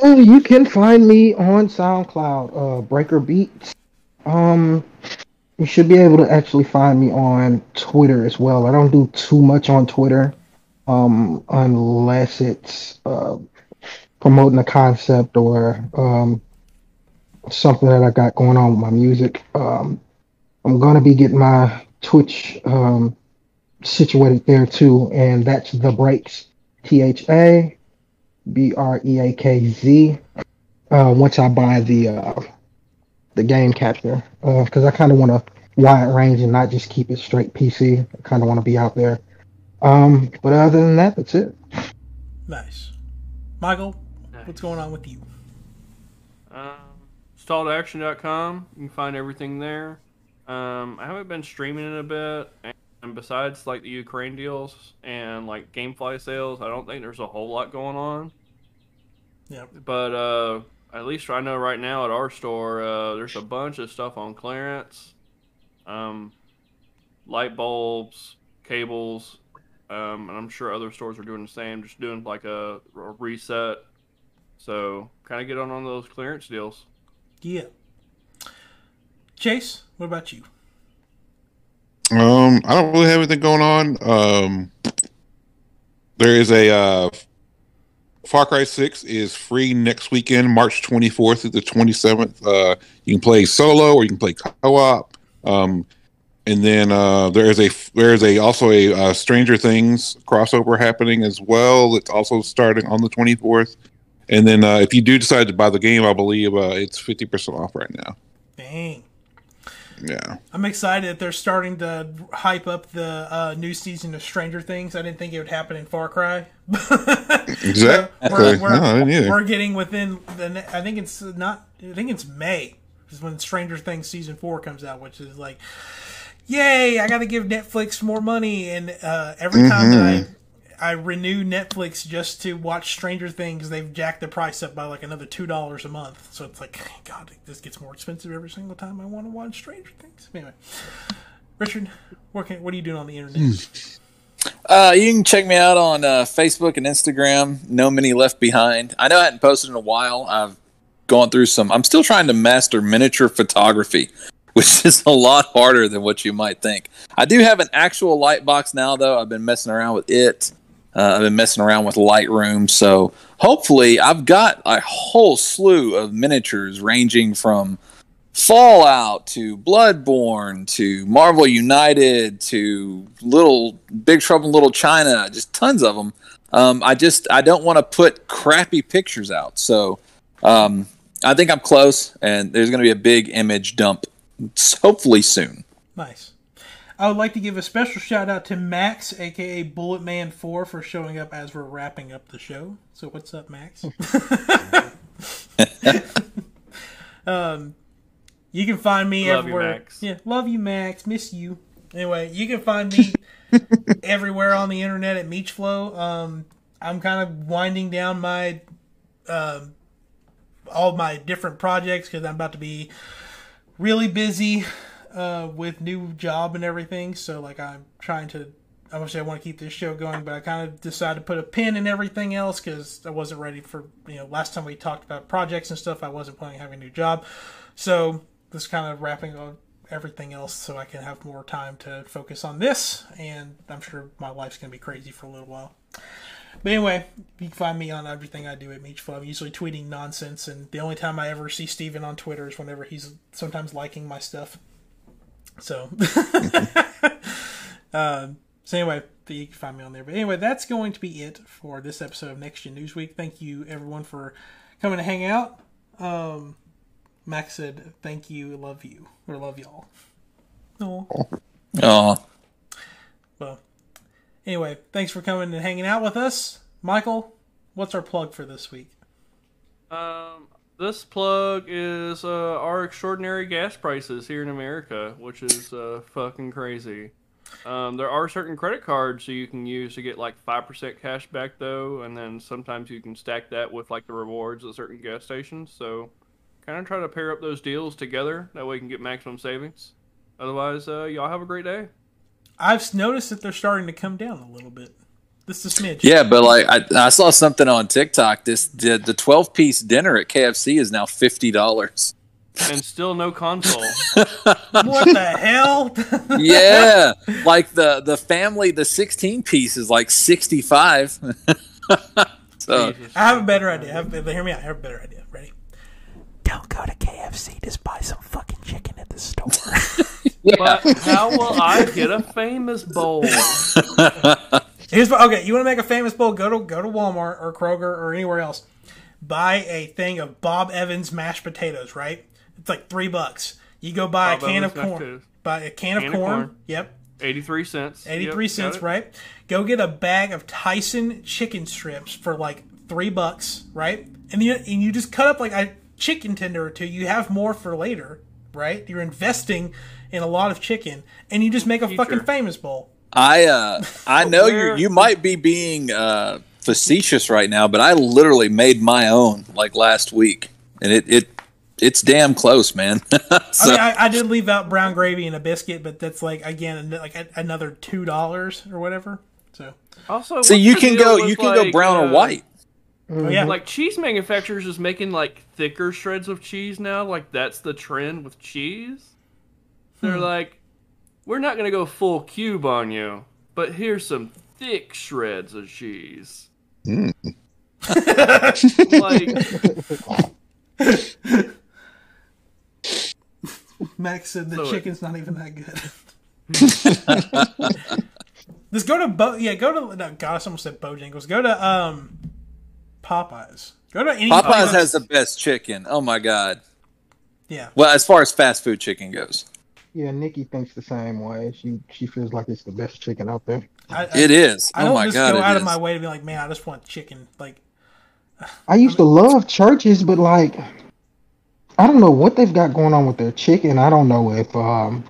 [SPEAKER 3] Uh, you can find me on SoundCloud, uh, Breaker Beats. Um, you should be able to actually find me on Twitter as well. I don't do too much on Twitter, um, unless it's uh, promoting a concept or um, something that I got going on with my music. Um, I'm gonna be getting my Twitch um, situated there too, and that's the breaks. T H A B R E A K Z. Uh, once I buy the uh, the game capture, uh because uh, I kind of want to wide range and not just keep it straight PC. I kind of want to be out there. Um, but other than that, that's it.
[SPEAKER 1] Nice, Michael. Nice. What's going on with you?
[SPEAKER 4] Um, StalledAction.com. You can find everything there. Um, I haven't been streaming in a bit, and besides like the Ukraine deals and like GameFly sales, I don't think there's a whole lot going on.
[SPEAKER 1] Yeah.
[SPEAKER 4] But uh, at least I know right now at our store, uh, there's a bunch of stuff on clearance. Um, light bulbs, cables, um, and I'm sure other stores are doing the same, just doing like a, a reset. So kind of get on on those clearance deals.
[SPEAKER 1] Yeah. Chase, what about you?
[SPEAKER 5] Um, I don't really have anything going on. Um, there is a uh, Far Cry Six is free next weekend, March 24th through the 27th. Uh, you can play solo or you can play co-op. Um, and then uh, there is a there is a also a uh, Stranger Things crossover happening as well. It's also starting on the 24th. And then uh, if you do decide to buy the game, I believe uh, it's 50% off right now.
[SPEAKER 1] Dang.
[SPEAKER 5] Yeah.
[SPEAKER 1] I'm excited that they're starting to hype up the uh, new season of Stranger Things. I didn't think it would happen in Far Cry. [laughs]
[SPEAKER 5] exactly.
[SPEAKER 1] we're, we're, no, we're, getting within the. I think it's not. I think it's May is when Stranger Things season four comes out, which is like, yay! I got to give Netflix more money, and uh, every time mm-hmm. that I mm-hmm. I renew Netflix just to watch Stranger Things. They've jacked the price up by like another two dollars a month. So it's like, [sighs] God, this gets more expensive every single time I want to watch Stranger Things. Anyway, Richard, what, can, what are you doing on the internet?
[SPEAKER 2] Hmm. Uh, you can check me out on uh, Facebook and Instagram. No mini left behind. I know I hadn't posted in a while. I've gone through some. I'm still trying to master miniature photography, [laughs] which is a lot harder than what you might think. I do have an actual light box now, though. I've been messing around with it. Uh, I've been messing around with Lightroom, so hopefully I've got a whole slew of miniatures ranging from Fallout to Bloodborne to Marvel United to Little Big Trouble in Little China, just tons of them. Um, I just I don't want to put crappy pictures out, so um, I think I'm close, and there's going to be a big image dump hopefully soon.
[SPEAKER 1] Nice. I would like to give a special shout out to Max, aka Bullet Man Four, for showing up as we're wrapping up the show. So what's up, Max? [laughs] um, you can find me
[SPEAKER 4] love
[SPEAKER 1] everywhere.
[SPEAKER 4] You,
[SPEAKER 1] yeah, love you, Max. Miss you. Anyway, you can find me [laughs] everywhere on the internet at Meechflow. Um, I'm kind of winding down my uh, all my different projects because I'm about to be really busy uh, with new job and everything. So like I'm trying to. Obviously, I want to keep this show going, but I kind of decided to put a pin in everything else because I wasn't ready for you know. Last time we talked about projects and stuff, I wasn't planning on having a new job, so this kind of wrapping up everything else so I can have more time to focus on this. And I'm sure my life's gonna be crazy for a little while. But anyway, you can find me on everything I do at Meechflow. I'm usually tweeting nonsense, and the only time I ever see Steven on Twitter is whenever he's sometimes liking my stuff. So, [laughs] um, so anyway, you can find me on there. But anyway, that's going to be it for this episode of Next Gen Newsweek. Thank you everyone for coming to hang out. Um, Max said, "Thank you, love you, or love y'all."
[SPEAKER 2] Oh. Oh.
[SPEAKER 1] Well, anyway, thanks for coming and hanging out with us, Michael. What's our plug for this week?
[SPEAKER 4] Um, this plug is uh, our extraordinary gas prices here in America, which is uh, fucking crazy. Um, there are certain credit cards that you can use to get like five percent cash back though, and then sometimes you can stack that with like the rewards at certain gas stations. So kind of try to pair up those deals together. That way you can get maximum savings. Otherwise, uh, y'all have a great day.
[SPEAKER 1] I've noticed that they're starting to come down a little bit. This is a smidge.
[SPEAKER 2] Yeah, but like I, I saw something on TikTok. This the, the twelve piece dinner at KFC is now fifty dollars.
[SPEAKER 4] And still no console. [laughs]
[SPEAKER 1] What the hell? [laughs]
[SPEAKER 2] Yeah, like the the family the sixteen piece is like sixty five. [laughs] so
[SPEAKER 4] Jesus.
[SPEAKER 1] I have a better idea. I have, hear me out. I have a better idea. Ready? Don't go to KFC. Just buy some fucking chicken at the store.
[SPEAKER 4] But how will I get a famous bowl?
[SPEAKER 1] Here's what- okay. You want to make a famous bowl? Go to go to Walmart or Kroger or anywhere else. Buy a thing of Bob Evans mashed potatoes. Right? It's like three bucks. You go buy
[SPEAKER 4] Bob
[SPEAKER 1] a can
[SPEAKER 4] Evans
[SPEAKER 1] of corn.
[SPEAKER 4] potatoes.
[SPEAKER 1] Buy a can,
[SPEAKER 4] Can
[SPEAKER 1] of
[SPEAKER 4] of
[SPEAKER 1] corn.
[SPEAKER 4] corn.
[SPEAKER 1] Yep.
[SPEAKER 4] 83 cents.
[SPEAKER 1] 83
[SPEAKER 4] Yep,
[SPEAKER 1] cents, right? Go get a bag of Tyson chicken strips for like three bucks, right? And you and you just cut up like a chicken tender or two. You have more for later, right? You're investing in a lot of chicken, and you just make a fucking famous bowl.
[SPEAKER 2] I uh I [laughs] know you you might be being uh facetious right now, but I literally made my own like last week, and it it it's damn close, man. [laughs]
[SPEAKER 1] I mean, I, I did leave out brown gravy and a biscuit, but that's like again like another two dollars or whatever. So
[SPEAKER 4] Also,
[SPEAKER 2] so you can go you can go
[SPEAKER 4] like,
[SPEAKER 2] brown or
[SPEAKER 4] uh,
[SPEAKER 2] white.
[SPEAKER 1] oh, yeah,
[SPEAKER 4] Like cheese manufacturers is making like thicker shreds of cheese now. Like that's the trend with cheese. They're
[SPEAKER 1] Hmm.
[SPEAKER 4] like, we're not gonna go full cube on you, but here's some thick shreds of cheese. [laughs] like,
[SPEAKER 1] Max said the
[SPEAKER 4] So it-
[SPEAKER 1] chicken's not even that good. [laughs] Just go to Bo. Yeah, go to no. God, I almost said Bojangles. Go to um, Popeyes. Go to any
[SPEAKER 2] Popeyes has the best chicken. Oh my god.
[SPEAKER 1] yeah.
[SPEAKER 2] Well, as far as fast food chicken goes,
[SPEAKER 3] Yeah, Nikki thinks the same way. She she feels like it's the best chicken out there.
[SPEAKER 1] I, I,
[SPEAKER 2] it is.
[SPEAKER 1] I
[SPEAKER 2] oh
[SPEAKER 1] don't
[SPEAKER 2] my
[SPEAKER 1] just
[SPEAKER 2] god,
[SPEAKER 1] go
[SPEAKER 2] it
[SPEAKER 1] out of my way to be like, man, I just want chicken. Like,
[SPEAKER 3] I used to love Church's, but like, I don't know what they've got going on with their chicken. I don't know if um,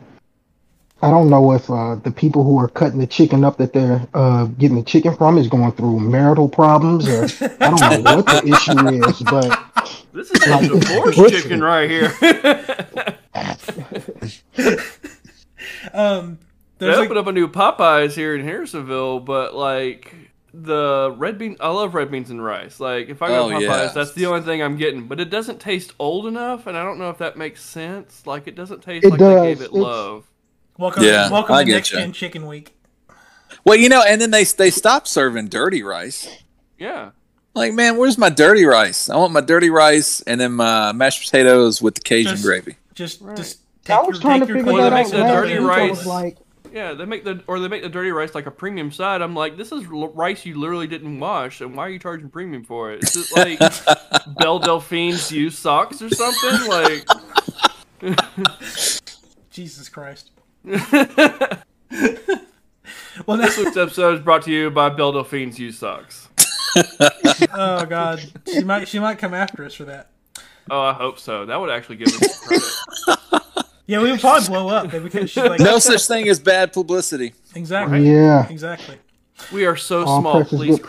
[SPEAKER 3] I don't know if uh, the people who are cutting the chicken up that they're uh, getting the chicken from is going through marital problems, or I don't know what the [laughs] issue is. But
[SPEAKER 4] this is a divorce [laughs] chicken right here. [laughs] [laughs]
[SPEAKER 1] um,
[SPEAKER 4] they
[SPEAKER 1] there's like,
[SPEAKER 4] opened up a new Popeyes here in Harrisonville, but like the red bean, I love red beans and rice. Like if I go
[SPEAKER 2] Oh,
[SPEAKER 4] to Popeyes,
[SPEAKER 2] yeah.
[SPEAKER 4] that's the only thing I'm getting. But it doesn't taste old enough, and I don't know if that makes sense. Like it doesn't taste
[SPEAKER 3] It
[SPEAKER 4] like they gave it
[SPEAKER 3] It's-
[SPEAKER 4] love.
[SPEAKER 1] welcome,
[SPEAKER 2] Yeah,
[SPEAKER 1] welcome
[SPEAKER 2] I
[SPEAKER 1] to
[SPEAKER 2] get
[SPEAKER 1] next gen chicken week.
[SPEAKER 2] Well, you know, and then they they stopped serving dirty rice.
[SPEAKER 4] Yeah.
[SPEAKER 2] Like, man, where's my dirty rice? I want my dirty rice and then my mashed potatoes with the Cajun
[SPEAKER 1] Just-
[SPEAKER 2] gravy.
[SPEAKER 1] Just,
[SPEAKER 4] Right.
[SPEAKER 1] just
[SPEAKER 3] I
[SPEAKER 1] take
[SPEAKER 3] was
[SPEAKER 1] your,
[SPEAKER 3] trying to
[SPEAKER 1] take your
[SPEAKER 3] figure
[SPEAKER 4] Well,
[SPEAKER 3] that out
[SPEAKER 4] make the dirty rice.
[SPEAKER 3] was like,
[SPEAKER 4] Yeah, they make the or they make the dirty rice like a premium side. I'm like, this is rice you literally didn't wash, and why are you charging premium for it? Is it like [laughs] Belle Delphine's used socks or something? Like, [laughs]
[SPEAKER 1] Jesus Christ. [laughs] well,
[SPEAKER 4] this week's episode is brought to you by Belle Delphine's used socks.
[SPEAKER 1] oh god, she might she might come after us for that.
[SPEAKER 4] Oh, I hope so. That would actually give us credit. [laughs]
[SPEAKER 1] Yeah, we would probably blow up because she's like,
[SPEAKER 2] No such thing as bad publicity.
[SPEAKER 1] exactly,
[SPEAKER 3] yeah.
[SPEAKER 1] exactly.
[SPEAKER 4] We are so
[SPEAKER 3] All
[SPEAKER 4] small. Please
[SPEAKER 3] good